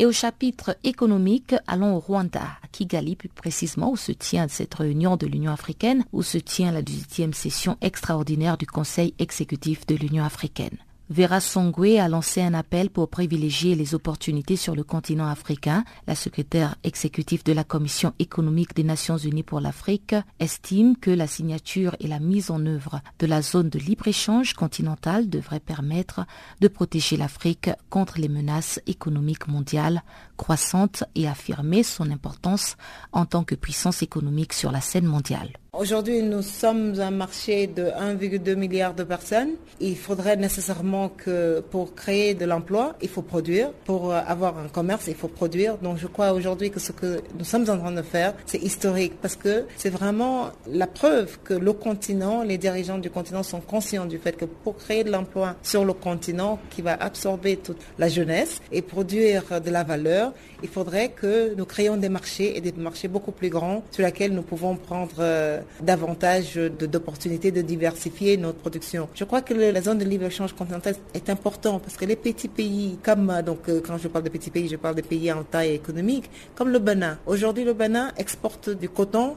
Et au chapitre économique, allons au Rwanda, à Kigali plus précisément, où se tient cette réunion de l'Union africaine, où se tient la 18e session extraordinaire du Conseil exécutif de l'Union africaine. Vera Songwe a lancé un appel pour privilégier les opportunités sur le continent africain. La secrétaire exécutive de la Commission économique des Nations unies pour l'Afrique estime que la signature et la mise en œuvre de la zone de libre-échange continentale devraient permettre de protéger l'Afrique contre les menaces économiques mondiales croissantes et affirmer son importance en tant que puissance économique sur la scène mondiale. Aujourd'hui, nous sommes un marché de 1,2 milliard de personnes. Il faudrait nécessairement que pour créer de l'emploi, il faut produire. Pour avoir un commerce, il faut produire. Donc je crois aujourd'hui que ce que nous sommes en train de faire, c'est historique parce que c'est vraiment la preuve que le continent, les dirigeants du continent sont conscients du fait que pour créer de l'emploi sur le continent qui va absorber toute la jeunesse et produire de la valeur, il faudrait que nous créions des marchés et des marchés beaucoup plus grands sur lesquels nous pouvons prendre euh, davantage d'opportunités de, diversifier notre production. Je crois que la zone de libre-échange continentale est importante parce que les petits pays, comme euh, donc euh, quand je parle de petits pays, je parle de pays en taille économique, comme le Bénin. Aujourd'hui, le Bénin exporte du coton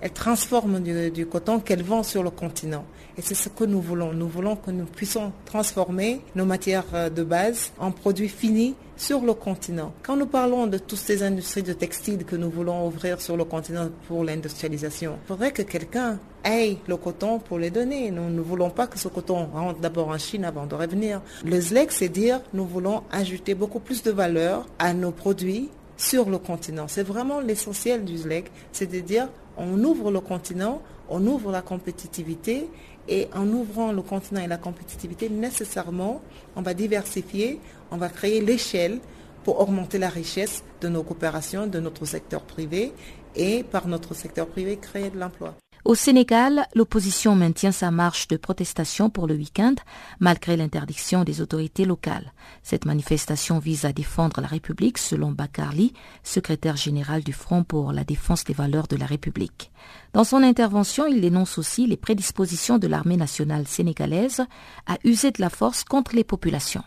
Elle transforme du, coton qu'elle vend sur le continent. Et c'est ce que nous voulons. Nous voulons que nous puissions transformer nos matières euh, de base en produits finis sur le continent. Quand nous parlons de toutes ces industries de textiles que nous voulons ouvrir sur le continent pour l'industrialisation, il faudrait que quelqu'un ait le coton pour les donner. Nous ne voulons pas que ce coton rentre d'abord en Chine avant de revenir. Le ZLEC, c'est dire nous voulons ajouter beaucoup plus de valeur à nos produits sur le continent. C'est vraiment l'essentiel du ZLEC, c'est de dire on ouvre le continent, on ouvre la compétitivité et en ouvrant le continent et la compétitivité, nécessairement, on va diversifier, on va créer l'échelle pour augmenter la richesse de nos coopérations, de notre secteur privé et par notre secteur privé créer de l'emploi. Au Sénégal, l'opposition maintient sa marche de protestation pour le week-end, malgré l'interdiction des autorités locales. Cette manifestation vise à défendre la République, selon Bakarli, secrétaire général du Front pour la défense des valeurs de la République. Dans son intervention, il dénonce aussi les prédispositions de l'armée nationale sénégalaise à user de la force contre les populations.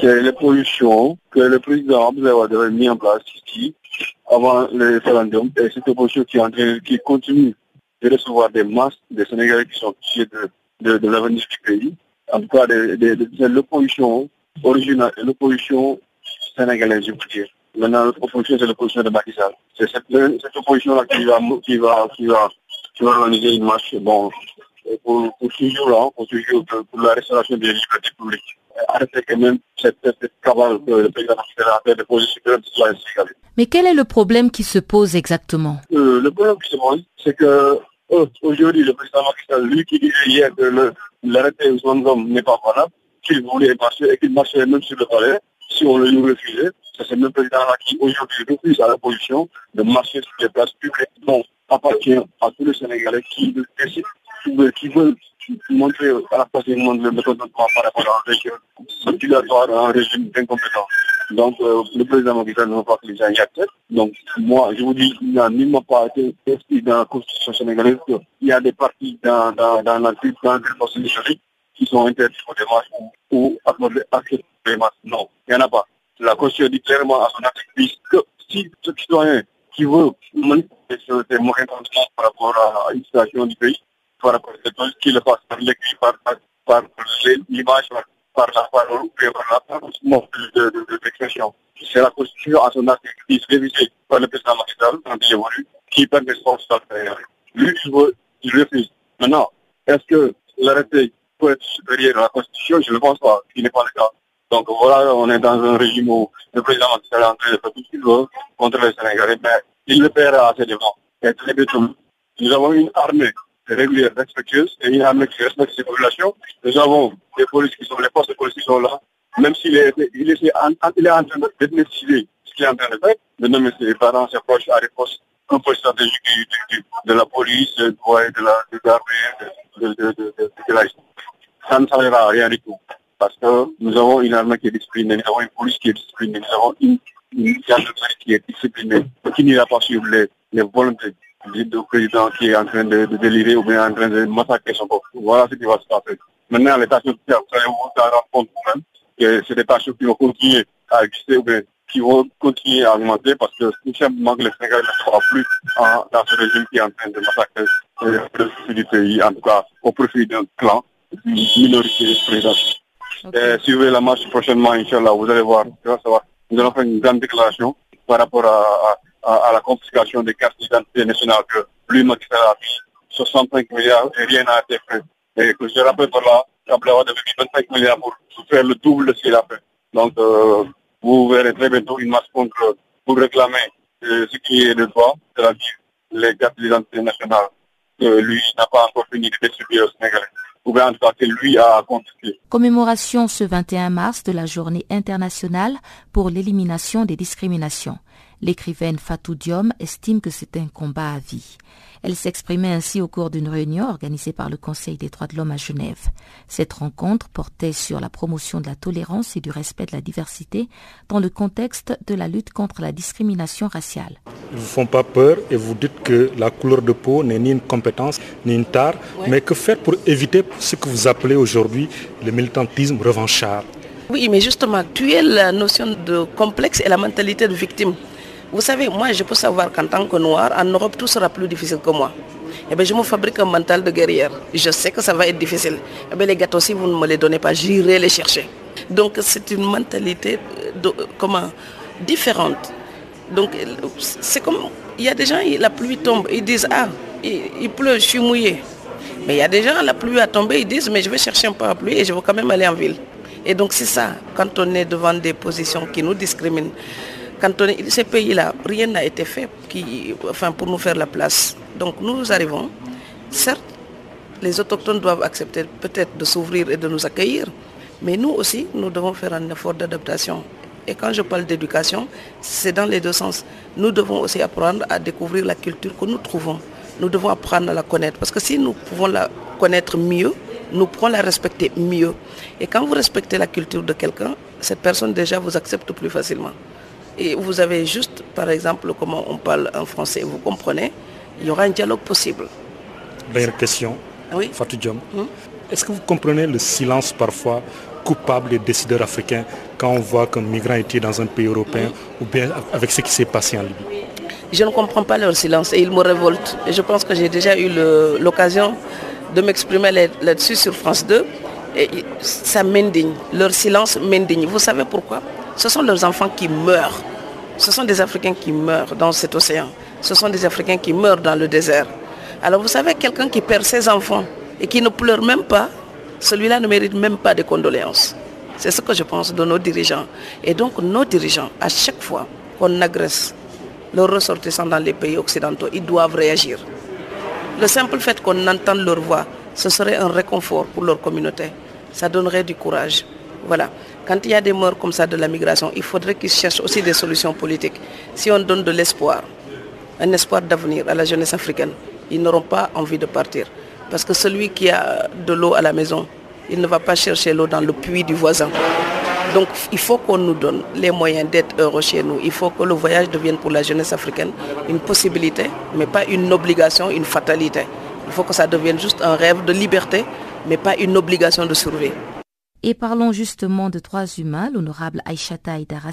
C'est l'opposition que le président avait mis en place ici avant le référendum et cette opposition qui continue de recevoir des masses de Sénégalais qui sont fiers de, de, l'avenir du pays. En tout cas, de, l'opposition originale l'opposition sénégalaise, je peux dire. Maintenant, l'opposition, c'est l'opposition de Macky C'est cette, cette opposition-là qui va, qui, va, qui, va, qui va organiser une marche bon, pour, pour toujours, là, pour, toujours, pour la restauration des libertés publiques. Arrêter quand même cette, cette cabale que le président a fait de poser sur le sénégalais. Mais quel est le problème qui se pose exactement? Euh, Le problème qui se pose, c'est que aujourd'hui, le président Macky lui qui disait hier que l'arrêté Ousmane n'est pas valable, qu'il voulait marcher et qu'il marchait même sur le palais, si on le lui refusait, c'est ce même président-là qui aujourd'hui refuse à la position de marcher sur les places publiques. Donc, appartient à tous les Sénégalais qui qui veulent montrer à la face du monde le méthode de par rapport à un régime, un régime d'incompétence. Donc, euh, le président Macky ne veut pas que les gens y acceptent. Donc, moi, je vous dis, il n'a nullement pas été inscrit dans la constitution sénégalaise qu'il y a des partis dans, dans, dans l'article dans le qui sont interdits pour des marches ou, ou accepter des marches. Non, il n'y en a pas. La Constitution dit clairement à son article 10 que si ce citoyen qui veut manifester des moyens par rapport à une situation du pays, par rapport à cette qu'il le fasse par l'écrit, par, l'image, par la parole, par la d'expression. De, de, C'est la Constitution à son article 10 révisé par le président Macky quand il qui permet son faire. Lui, il refuse. Maintenant, est-ce que l'arrêté peut être supérieur à la Constitution? Je ne pense pas, ce n'est pas le cas. Donc voilà, on est dans un régime où le président est en train de faire tout ce qu'il veut contre les Sénégalais, mais il le paiera assez devant. Et très bientôt, nous avons une armée régulière, respectueuse, et une armée qui respecte ses populations. Nous avons des polices qui sont, les postes de police qui sont là, même s'il est, en train de décider ce qu'il est en train de faire, de nommer ses parents, ses proches à postes un peu stratégiques de, la police, de, de la, de l'armée, de, la Ça ne servira à rien du tout. Parce que nous avons une armée qui est disciplinée, nous avons une police qui est disciplinée, nous avons une, une qui est disciplinée, qui n'ira pas suivre les, les volontés du président qui est en train de, de, délirer ou bien en train de massacrer son peuple. Voilà ce qui va se passer. Maintenant, les tâches vous allez vous rendre compte vous-même que c'est des tâches qui vont continuer à exister ou bien qui vont continuer à augmenter parce que tout simplement le Sénégal ne sera plus en, dans ce régime qui est en train de massacrer le du pays, en tout cas au profit d'un clan, d'une minorité présidentielle. Okay. suivez la marche prochainement, Inch'Allah, vous allez voir, savoir. Nous allons faire une grande déclaration par rapport à, à, à la confiscation des cartes d'identité nationale que lui, Macky a mis 65 milliards et rien n'a été fait. Et que je rappelle par là, Kablawa devait 25 milliards pour faire le double de ce qu'il a fait. Donc, euh, vous verrez très bientôt une marche contre, pour réclamer euh, ce qui est de droit, c'est-à-dire les cartes d'identité nationale que lui n'a pas encore fini de distribuer aux Sénégalais. Lui a Commémoration ce 21 mars de la journée internationale pour l'élimination des discriminations. L'écrivaine Fatou Diom estime que c'est un combat à vie. Elle s'exprimait ainsi au cours d'une réunion organisée par le Conseil des droits de l'homme à Genève. Cette rencontre portait sur la promotion de la tolérance et du respect de la diversité dans le contexte de la lutte contre la discrimination raciale. Ils ne vous font pas peur et vous dites que la couleur de peau n'est ni une compétence ni une tare, ouais. mais que faire pour éviter ce que vous appelez aujourd'hui le militantisme revanchard? Oui, mais justement, tuer la notion de complexe et la mentalité de victime. Vous savez, moi, je peux savoir qu'en tant que noir, en Europe, tout sera plus difficile que moi. Eh bien, je me fabrique un mental de guerrière. Je sais que ça va être difficile. Eh bien, les gâteaux, si vous ne me les donnez pas, j'irai les chercher. Donc, c'est une mentalité de, comment, différente. Donc, c'est comme, il y a des gens, la pluie tombe, ils disent, ah, il, pleut, je suis mouillé. Mais il y a des gens, la pluie a tombé, ils disent, mais je vais chercher un parapluie et je veux quand même aller en ville. Et donc, c'est ça, quand on est devant des positions qui nous discriminent, quand on est, ces pays-là, rien n'a été fait enfin, pour nous faire la place. Donc nous arrivons. Certes, les autochtones doivent accepter peut-être de s'ouvrir et de nous accueillir, mais nous aussi, nous devons faire un effort d'adaptation. Et quand je parle d'éducation, c'est dans les deux sens. Nous devons aussi apprendre à découvrir la culture que nous trouvons. Nous devons apprendre à la connaître. Parce que si nous pouvons la connaître mieux, nous pouvons la respecter mieux. Et quand vous respectez la culture de quelqu'un, cette personne déjà vous accepte plus facilement. Et vous avez juste, par exemple, comment on parle en français, vous comprenez, il y aura un dialogue possible. Dernière question, oui? Fatou Diom. Hum? Est-ce que vous comprenez le silence parfois coupable des décideurs africains quand on voit qu'un migrant était dans un pays européen hum? ou bien avec ce qui s'est passé en Libye? Je ne comprends pas leur silence et ils me révoltent. Et je pense que j'ai déjà eu l'occasion de m'exprimer là-dessus sur France 2. Et ça m'indigne. Leur silence m'indigne. Vous savez pourquoi? Ce sont leurs enfants qui meurent. Ce sont des Africains qui meurent dans cet océan. Ce sont des Africains qui meurent dans le désert. Alors vous savez, quelqu'un qui perd ses enfants et qui ne pleure même pas, celui-là ne mérite même pas de condoléances. C'est ce que je pense de nos dirigeants. Et donc nos dirigeants, à chaque fois qu'on agresse leurs ressortissants dans les pays occidentaux, ils doivent réagir. Le simple fait qu'on entende leur voix, ce serait un réconfort pour leur communauté. Ça donnerait du courage. Voilà. Quand il y a des morts comme ça de la migration, il faudrait qu'ils cherchent aussi des solutions politiques. Si on donne de l'espoir, un espoir d'avenir à la jeunesse africaine, ils n'auront pas envie de partir. Parce que celui qui a de l'eau à la maison, il ne va pas chercher l'eau dans le puits du voisin. Donc il faut qu'on nous donne les moyens d'être heureux chez nous. Il faut que le voyage devienne pour la jeunesse africaine une possibilité, mais pas une obligation, une fatalité. Il faut que ça devienne juste un rêve de liberté, mais pas une obligation de survie. Et parlons justement de droits humains. L'honorable Aïchata Aïdara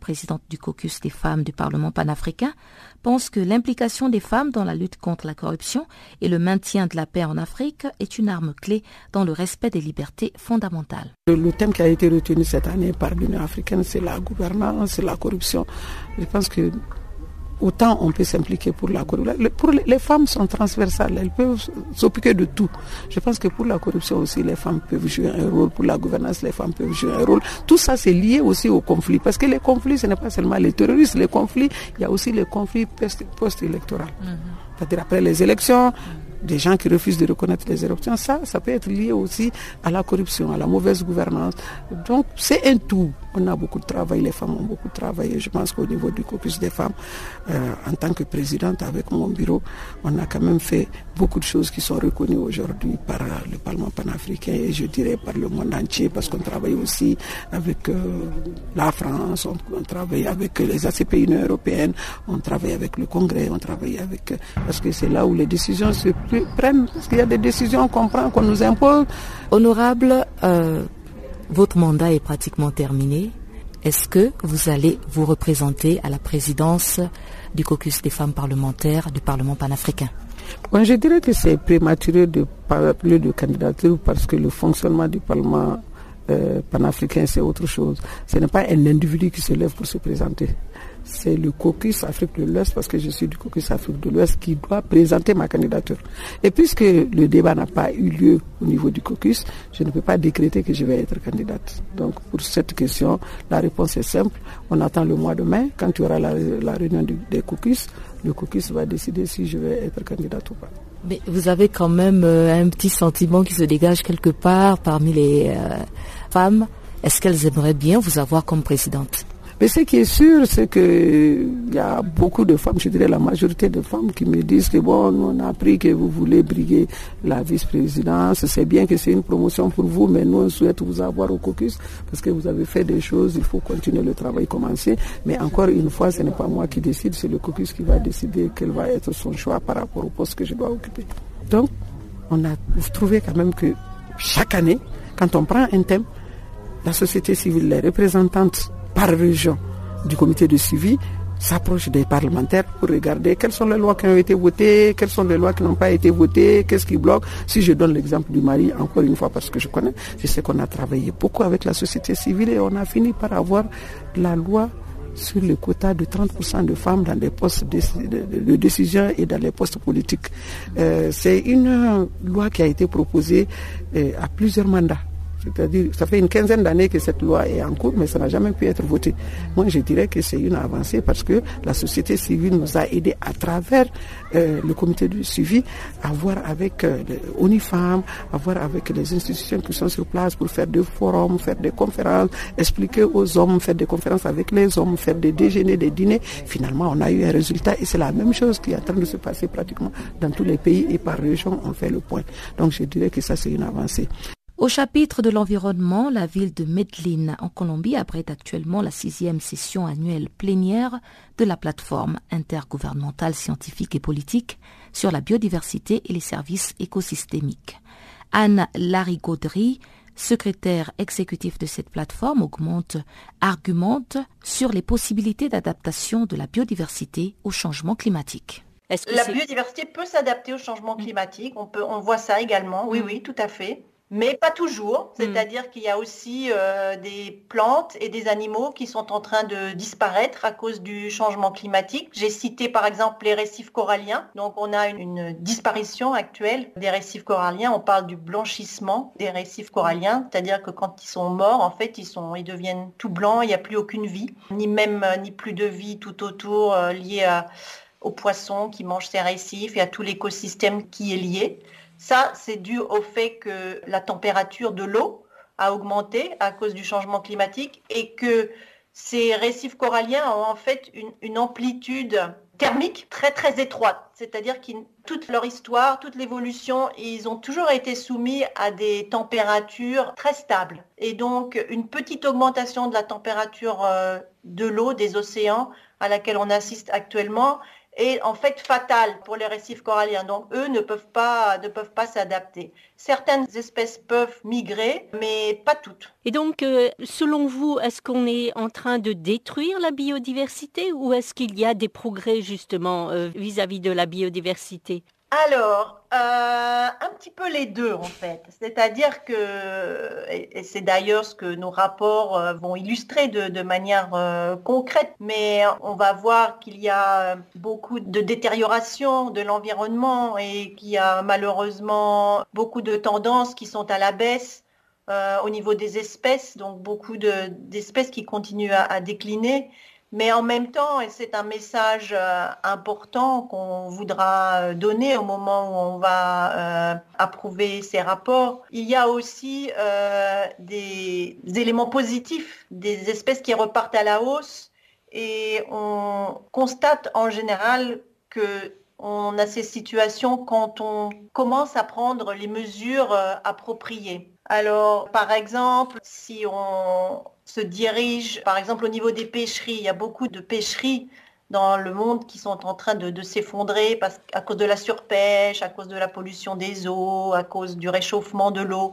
présidente du caucus des femmes du Parlement panafricain, pense que l'implication des femmes dans la lutte contre la corruption et le maintien de la paix en Afrique est une arme clé dans le respect des libertés fondamentales. Le, thème qui a été retenu cette année par l'Union africaine, c'est la gouvernance, c'est la corruption. Je pense que autant on peut s'impliquer pour la corruption. Pour les, femmes sont transversales, elles peuvent s'occuper de tout. Je pense que pour la corruption aussi, les femmes peuvent jouer un rôle. Pour la gouvernance, les femmes peuvent jouer un rôle. Tout ça, c'est lié aussi au conflit. Parce que les conflits, ce n'est pas seulement les terroristes. Les conflits, il y a aussi les conflits post-électoraux. Mhm. C'est-à-dire après les élections, des gens qui refusent de reconnaître les éruptions, ça, ça peut être lié aussi à la corruption, à la mauvaise gouvernance. Donc c'est un tout. On a beaucoup de travail, les femmes ont beaucoup travaillé. Je pense qu'au niveau du caucus des femmes, euh, en tant que présidente avec mon bureau, on a quand même fait beaucoup de choses qui sont reconnues aujourd'hui par euh, le Parlement panafricain et je dirais par le monde entier parce qu'on travaille aussi avec euh, la France, on, travaille avec les ACP Union européenne, on travaille avec le Congrès, on travaille avec... parce que c'est là où les décisions se prennent, parce qu'il y a des décisions qu'on prend, qu'on nous impose. Honorable, votre mandat est pratiquement terminé. Est-ce que vous allez vous représenter à la présidence du caucus des femmes parlementaires du Parlement panafricain? Je dirais que c'est prématuré de parler de candidature parce que le fonctionnement du Parlement euh, panafricain, c'est autre chose. Ce n'est pas un individu qui se lève pour se présenter c'est le caucus Afrique de l'Ouest, parce que je suis du caucus Afrique de l'Ouest, qui doit présenter ma candidature. Et puisque le débat n'a pas eu lieu au niveau du caucus, je ne peux pas décréter que je vais être candidate. Donc pour cette question, la réponse est simple. On attend le mois de mai, quand il y aura la, réunion des caucus, le caucus va décider si je vais être candidate ou pas. Mais vous avez quand même euh, un petit sentiment qui se dégage quelque part parmi les euh, femmes. Est-ce qu'elles aimeraient bien vous avoir comme présidente? Mais ce qui est sûr, c'est qu'il y a beaucoup de femmes, je dirais la majorité de femmes qui me disent que bon, on a appris que vous voulez briguer la vice-présidence. C'est bien que c'est une promotion pour vous, mais nous, on souhaite vous avoir au caucus parce que vous avez fait des choses, il faut continuer le travail commencé. Mais encore une fois, ce n'est pas moi qui décide, c'est le caucus qui va décider quel va être son choix par rapport au poste que je dois occuper. Donc, on a trouvé quand même que chaque année, quand on prend un thème, la société civile, les représentantes par région du comité de suivi s'approche des parlementaires pour regarder quelles sont les lois qui ont été votées, quelles sont les lois qui n'ont pas été votées, qu'est-ce qui bloque. Si je donne l'exemple du mari, encore une fois parce que je connais, je sais qu'on a travaillé beaucoup avec la société civile et on a fini par avoir la loi sur le quota de 30% de femmes dans les postes de, décision et dans les postes politiques. Euh, c'est une loi qui a été proposée euh, à plusieurs mandats c'est-à-dire, ça fait une quinzaine d'années que cette loi est en cours, mais ça n'a jamais pu être voté. Moi, je dirais que c'est une avancée parce que la société civile nous a aidés à travers euh, le comité de suivi à voir avec euh, l'ONIFAM, à voir avec les institutions qui sont sur place pour faire des forums, faire des conférences, expliquer aux hommes, faire des conférences avec les hommes, faire des déjeuners, des dîners. Finalement, on a eu un résultat et c'est la même chose qui est en train de se passer pratiquement dans tous les pays et par région, on fait le point. Donc, je dirais que ça, c'est une avancée. Au chapitre de l'environnement, la ville de Medellín en Colombie abrite actuellement la sixième session annuelle plénière de la plateforme intergouvernementale scientifique et politique sur la biodiversité et les services écosystémiques. Anne Larigaudry, secrétaire exécutif de cette plateforme, augmente, argumente sur les possibilités d'adaptation de la biodiversité au changement climatique. La biodiversité peut s'adapter au changement climatique, on, peut, on voit ça également, oui, oui, tout à fait mais pas toujours. Hmm. C'est-à-dire qu'il y a aussi euh, des plantes et des animaux qui sont en train de disparaître à cause du changement climatique. J'ai cité par exemple les récifs coralliens. Donc on a une, disparition actuelle des récifs coralliens. On parle du blanchissement des récifs coralliens, c'est-à-dire que quand ils sont morts, en fait, ils, sont, ils deviennent tout blancs, il n'y a plus aucune vie, ni même euh, ni plus de vie tout autour euh, liée aux poissons qui mangent ces récifs et à tout l'écosystème qui est lié. Ça, c'est dû au fait que la température de l'eau a augmenté à cause du changement climatique et que ces récifs coralliens ont en fait une, amplitude thermique très très étroite, c'est-à-dire que toute leur histoire, toute l'évolution, ils ont toujours été soumis à des températures très stables. Et donc une petite augmentation de la température euh, de l'eau, des océans, à laquelle on assiste actuellement, est en fait fatale pour les récifs coralliens. Donc eux ne peuvent pas s'adapter. Certaines espèces peuvent migrer, mais pas toutes. Et donc, euh, selon vous, est-ce qu'on est en train de détruire la biodiversité ou est-ce qu'il y a des progrès justement vis à -vis de la biodiversité? Alors, euh, un petit peu les deux en fait. C'est-à-dire que, et, c'est d'ailleurs ce que nos rapports euh, vont illustrer de, manière euh, concrète, mais on va voir qu'il y a beaucoup de détérioration de l'environnement et qu'il y a malheureusement beaucoup de tendances qui sont à la baisse au niveau des espèces, donc beaucoup d'espèces qui continuent à décliner. Mais en même temps, et c'est un message euh, important qu'on voudra euh, donner au moment où on va euh, approuver ces rapports, il y a aussi des éléments positifs, des espèces qui repartent à la hausse et on constate en général que on a ces situations quand on commence à prendre les mesures appropriées. Alors, par exemple, si on se dirige, par exemple, au niveau des pêcheries, il y a beaucoup de pêcheries dans le monde qui sont en train de, s'effondrer à cause de la surpêche, à cause de la pollution des eaux, à cause du réchauffement de l'eau.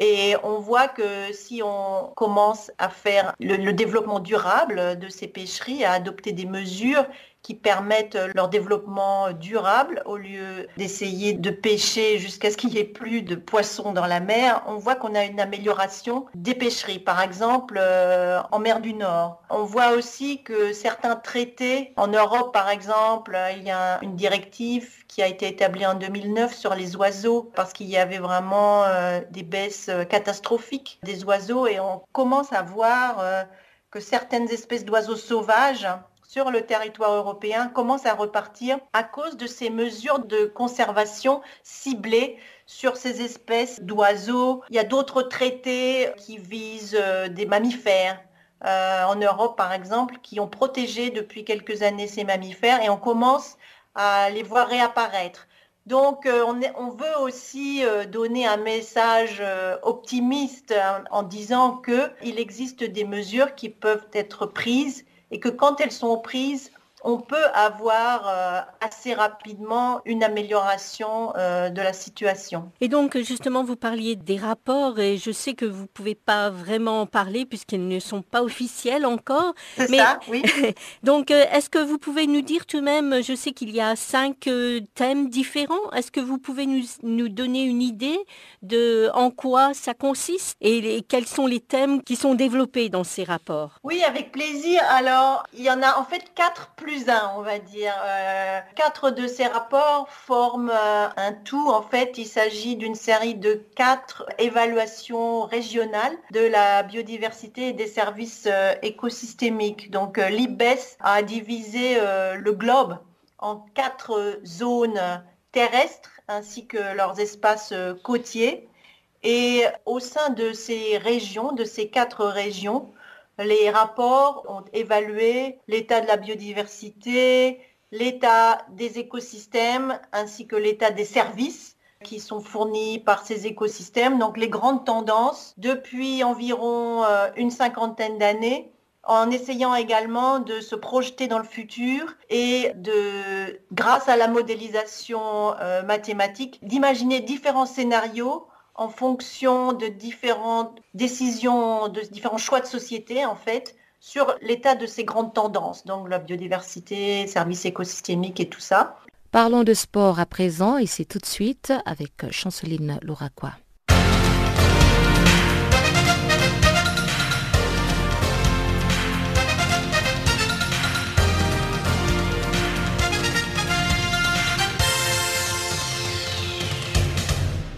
Et on voit que si on commence à faire le, développement durable de ces pêcheries, à adopter des mesures qui permettent leur développement durable au lieu d'essayer de pêcher jusqu'à ce qu'il n'y ait plus de poissons dans la mer, on voit qu'on a une amélioration des pêcheries, par exemple euh, en mer du Nord. On voit aussi que certains traités, en Europe par exemple, il y a une directive qui a été établie en 2009 sur les oiseaux parce qu'il y avait vraiment euh, des baisses euh, catastrophiques des oiseaux et on commence à voir que certaines espèces d'oiseaux sauvages sur le territoire européen commence à repartir à cause de ces mesures de conservation ciblées sur ces espèces d'oiseaux. Il y a d'autres traités qui visent euh, des mammifères. Euh, en Europe, par exemple, qui ont protégé depuis quelques années ces mammifères et on commence à les voir réapparaître. Donc, euh, on, veut aussi donner un message optimiste hein, en disant qu'il existe des mesures qui peuvent être prises et que quand elles sont prises, on peut avoir euh, assez rapidement une amélioration euh, de la situation. Et donc, justement, vous parliez des rapports et je sais que vous ne pouvez pas vraiment en parler puisqu'ils ne sont pas officiels encore. C'est ça, oui. (laughs) donc, euh, est-ce que vous pouvez nous dire tout de même, je sais qu'il y a cinq thèmes différents, est-ce que vous pouvez nous, nous, donner une idée de en quoi ça consiste et quels sont les thèmes qui sont développés dans ces rapports? Oui, avec plaisir. Alors, il y en a en fait quatre plus un, on va dire. Euh, quatre de ces rapports forment euh, un tout. En fait, il s'agit d'une série de quatre évaluations régionales de la biodiversité et des services euh, écosystémiques. Donc, l'IBES a divisé le globe en quatre zones terrestres ainsi que leurs espaces côtiers. Et au sein de ces régions, de ces quatre régions, les rapports ont évalué l'état de la biodiversité, l'état des écosystèmes ainsi que l'état des services qui sont fournis par ces écosystèmes. Donc les grandes tendances depuis environ euh, une cinquantaine d'années en essayant également de se projeter dans le futur et de, grâce à la modélisation euh, mathématique, d'imaginer différents scénarios en fonction de différentes décisions, de différents choix de société, en fait, sur l'état de ces grandes tendances, donc la biodiversité, services écosystémiques et tout ça. Parlons de sport à présent et c'est tout de suite avec Chanceline Louraquois.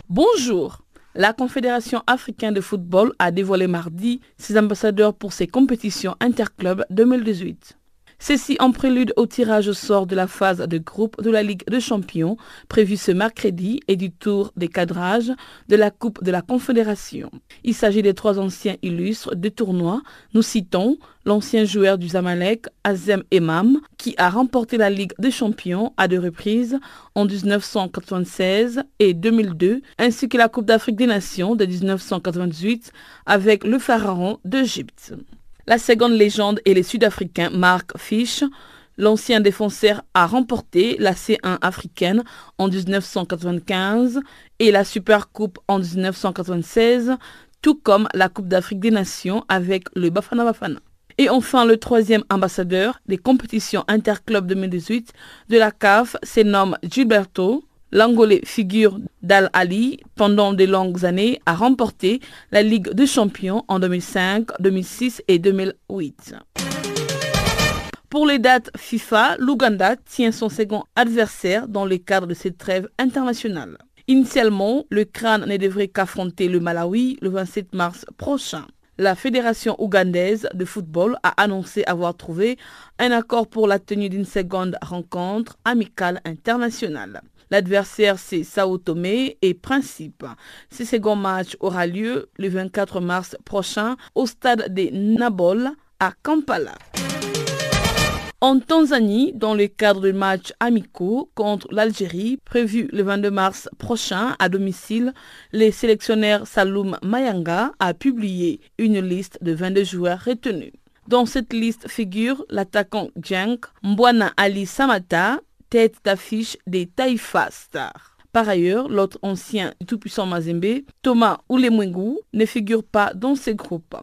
Bonjour. La Confédération africaine de football a dévoilé mardi ses ambassadeurs pour ses compétitions interclubs 2018. Ceci en prélude au tirage au sort de la phase de groupe de la Ligue des Champions prévue ce mercredi et du tour des cadrages de la Coupe de la Confédération. Il s'agit des trois anciens illustres de tournoi. Nous citons l'ancien joueur du Zamalek, Azem Emam, qui a remporté la Ligue des Champions à deux reprises en 1996 et 2002, ainsi que la Coupe d'Afrique des Nations de 1998 avec le Pharaon d'Égypte. La seconde légende est le Sud-Africain Mark Fish. L'ancien défenseur a remporté la C1 africaine en 1995 et la Super Coupe en 1996, tout comme la Coupe d'Afrique des Nations avec le Bafana Bafana. Et enfin, le troisième ambassadeur des compétitions interclubs 2018 de la CAF se nomme Gilberto. L'Angolais figure d'Al Ali pendant de longues années a remporté la Ligue des champions en 2005, 2006 et 2008. Pour les dates FIFA, l'Ouganda tient son second adversaire dans le cadre de cette trêve internationale. Initialement, le crâne ne devrait qu'affronter le Malawi le 27 mars prochain. La Fédération ougandaise de football a annoncé avoir trouvé un accord pour la tenue d'une seconde rencontre amicale internationale. L'adversaire, c'est Sao Tomé et Principe. Ce second match aura lieu le 24 mars prochain au stade des Nabol à Kampala. En Tanzanie, dans le cadre de matchs amicaux contre l'Algérie, prévu le 22 mars prochain à domicile, le sélectionneur Saloum Mayanga a publié une liste de 22 joueurs retenus. Dans cette liste figure l'attaquant Djank Mbwana Ali Samata, tête d'affiche des Taïfa Stars. Par ailleurs, l'autre ancien du tout-puissant Mazembe, Thomas Oulemwengu, ne figure pas dans ce groupe.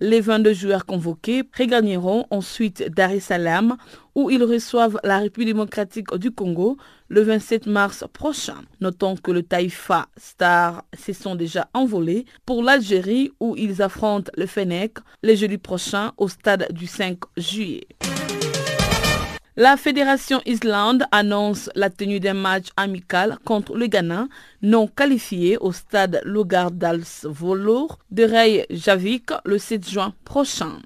Les 22 joueurs convoqués regagneront ensuite Dar es Salaam où ils reçoivent la République démocratique du Congo le 27 mars prochain. Notons que le Taïfa Star se sont déjà envolés pour l'Algérie où ils affrontent le Fennec le jeudi prochain au stade du 5 juillet. La Fédération Islande annonce la tenue d'un match amical contre le Ghana non qualifié au stade Lugardalsvolor de Reykjavik le 7 juin prochain.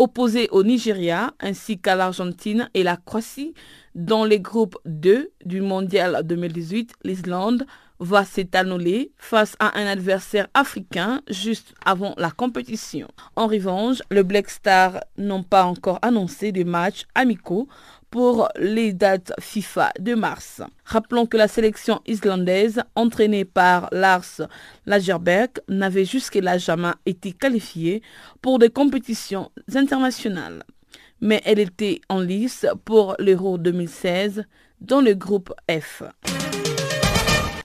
Opposé au Nigeria ainsi qu'à l'Argentine et la Croatie, dans les groupes 2 du Mondial 2018, l'Islande va s'étanoler face à un adversaire africain juste avant la compétition. En revanche, le Black Star n'ont pas encore annoncé de matchs amicaux pour les dates FIFA de mars. Rappelons que la sélection islandaise, entraînée par Lars Lagerberg, n'avait jusque-là jamais été qualifiée pour des compétitions internationales. Mais elle était en lice pour l'Euro 2016 dans le groupe F.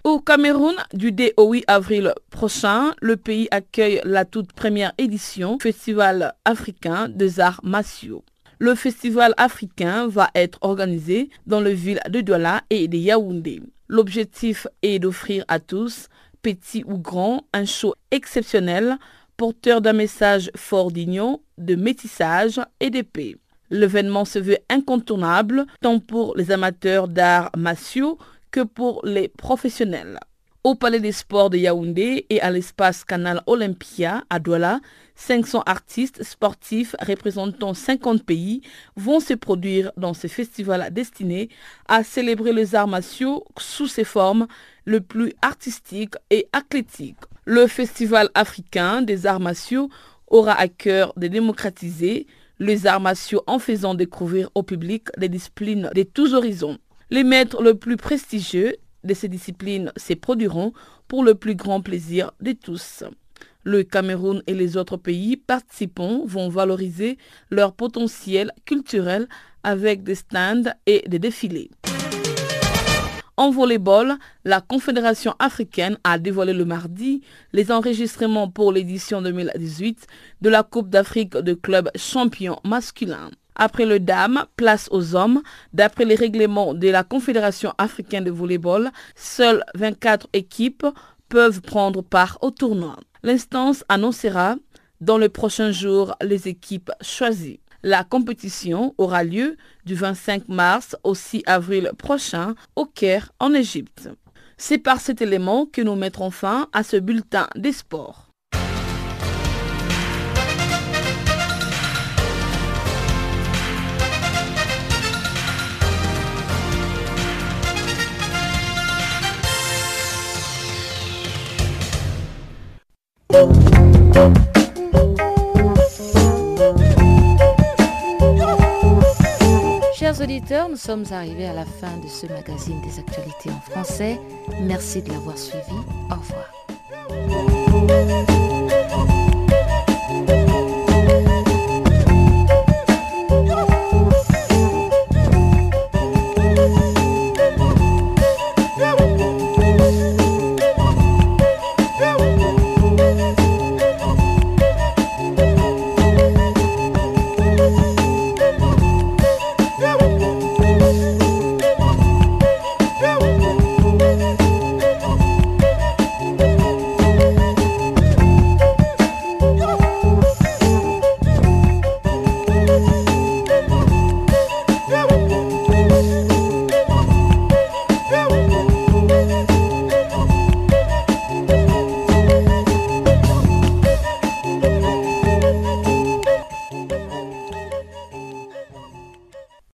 Au Cameroun, du 2 au 8 avril prochain, le pays accueille la toute première édition Festival africain des arts martiaux. Le festival africain va être organisé dans les villes de Douala et de Yaoundé. L'objectif est d'offrir à tous, petits ou grands, un show exceptionnel porteur d'un message fort d'union, de métissage et de paix. L'événement se veut incontournable tant pour les amateurs d'arts martiaux que pour les professionnels. Au Palais des Sports de Yaoundé et à l'espace Canal Olympia à Douala, 500 artistes sportifs représentant 50 pays vont se produire dans ce festival destiné à célébrer les arts martiaux sous ses formes les plus artistiques et athlétiques. Le Festival africain des arts martiaux aura à cœur de démocratiser les arts martiaux en faisant découvrir au public des disciplines de tous horizons. Les maîtres les plus prestigieux de ces disciplines se produiront pour le plus grand plaisir de tous. Le Cameroun et les autres pays participants vont valoriser leur potentiel culturel avec des stands et des défilés. En volleyball, la Confédération africaine a dévoilé le mardi les enregistrements pour l'édition 2018 de la Coupe d'Afrique de clubs champions masculins. Après le dame, place aux hommes. D'après les règlements de la Confédération africaine de volleyball, seules 24 équipes peuvent prendre part au tournoi. L'instance annoncera dans les prochains jours les équipes choisies. La compétition aura lieu du 25 mars au 6 avril prochain au Caire en Égypte. C'est par cet élément que nous mettrons fin à ce bulletin des sports. Chers auditeurs, nous sommes arrivés à la fin de ce magazine des actualités en français. Merci de l'avoir suivi. Au revoir.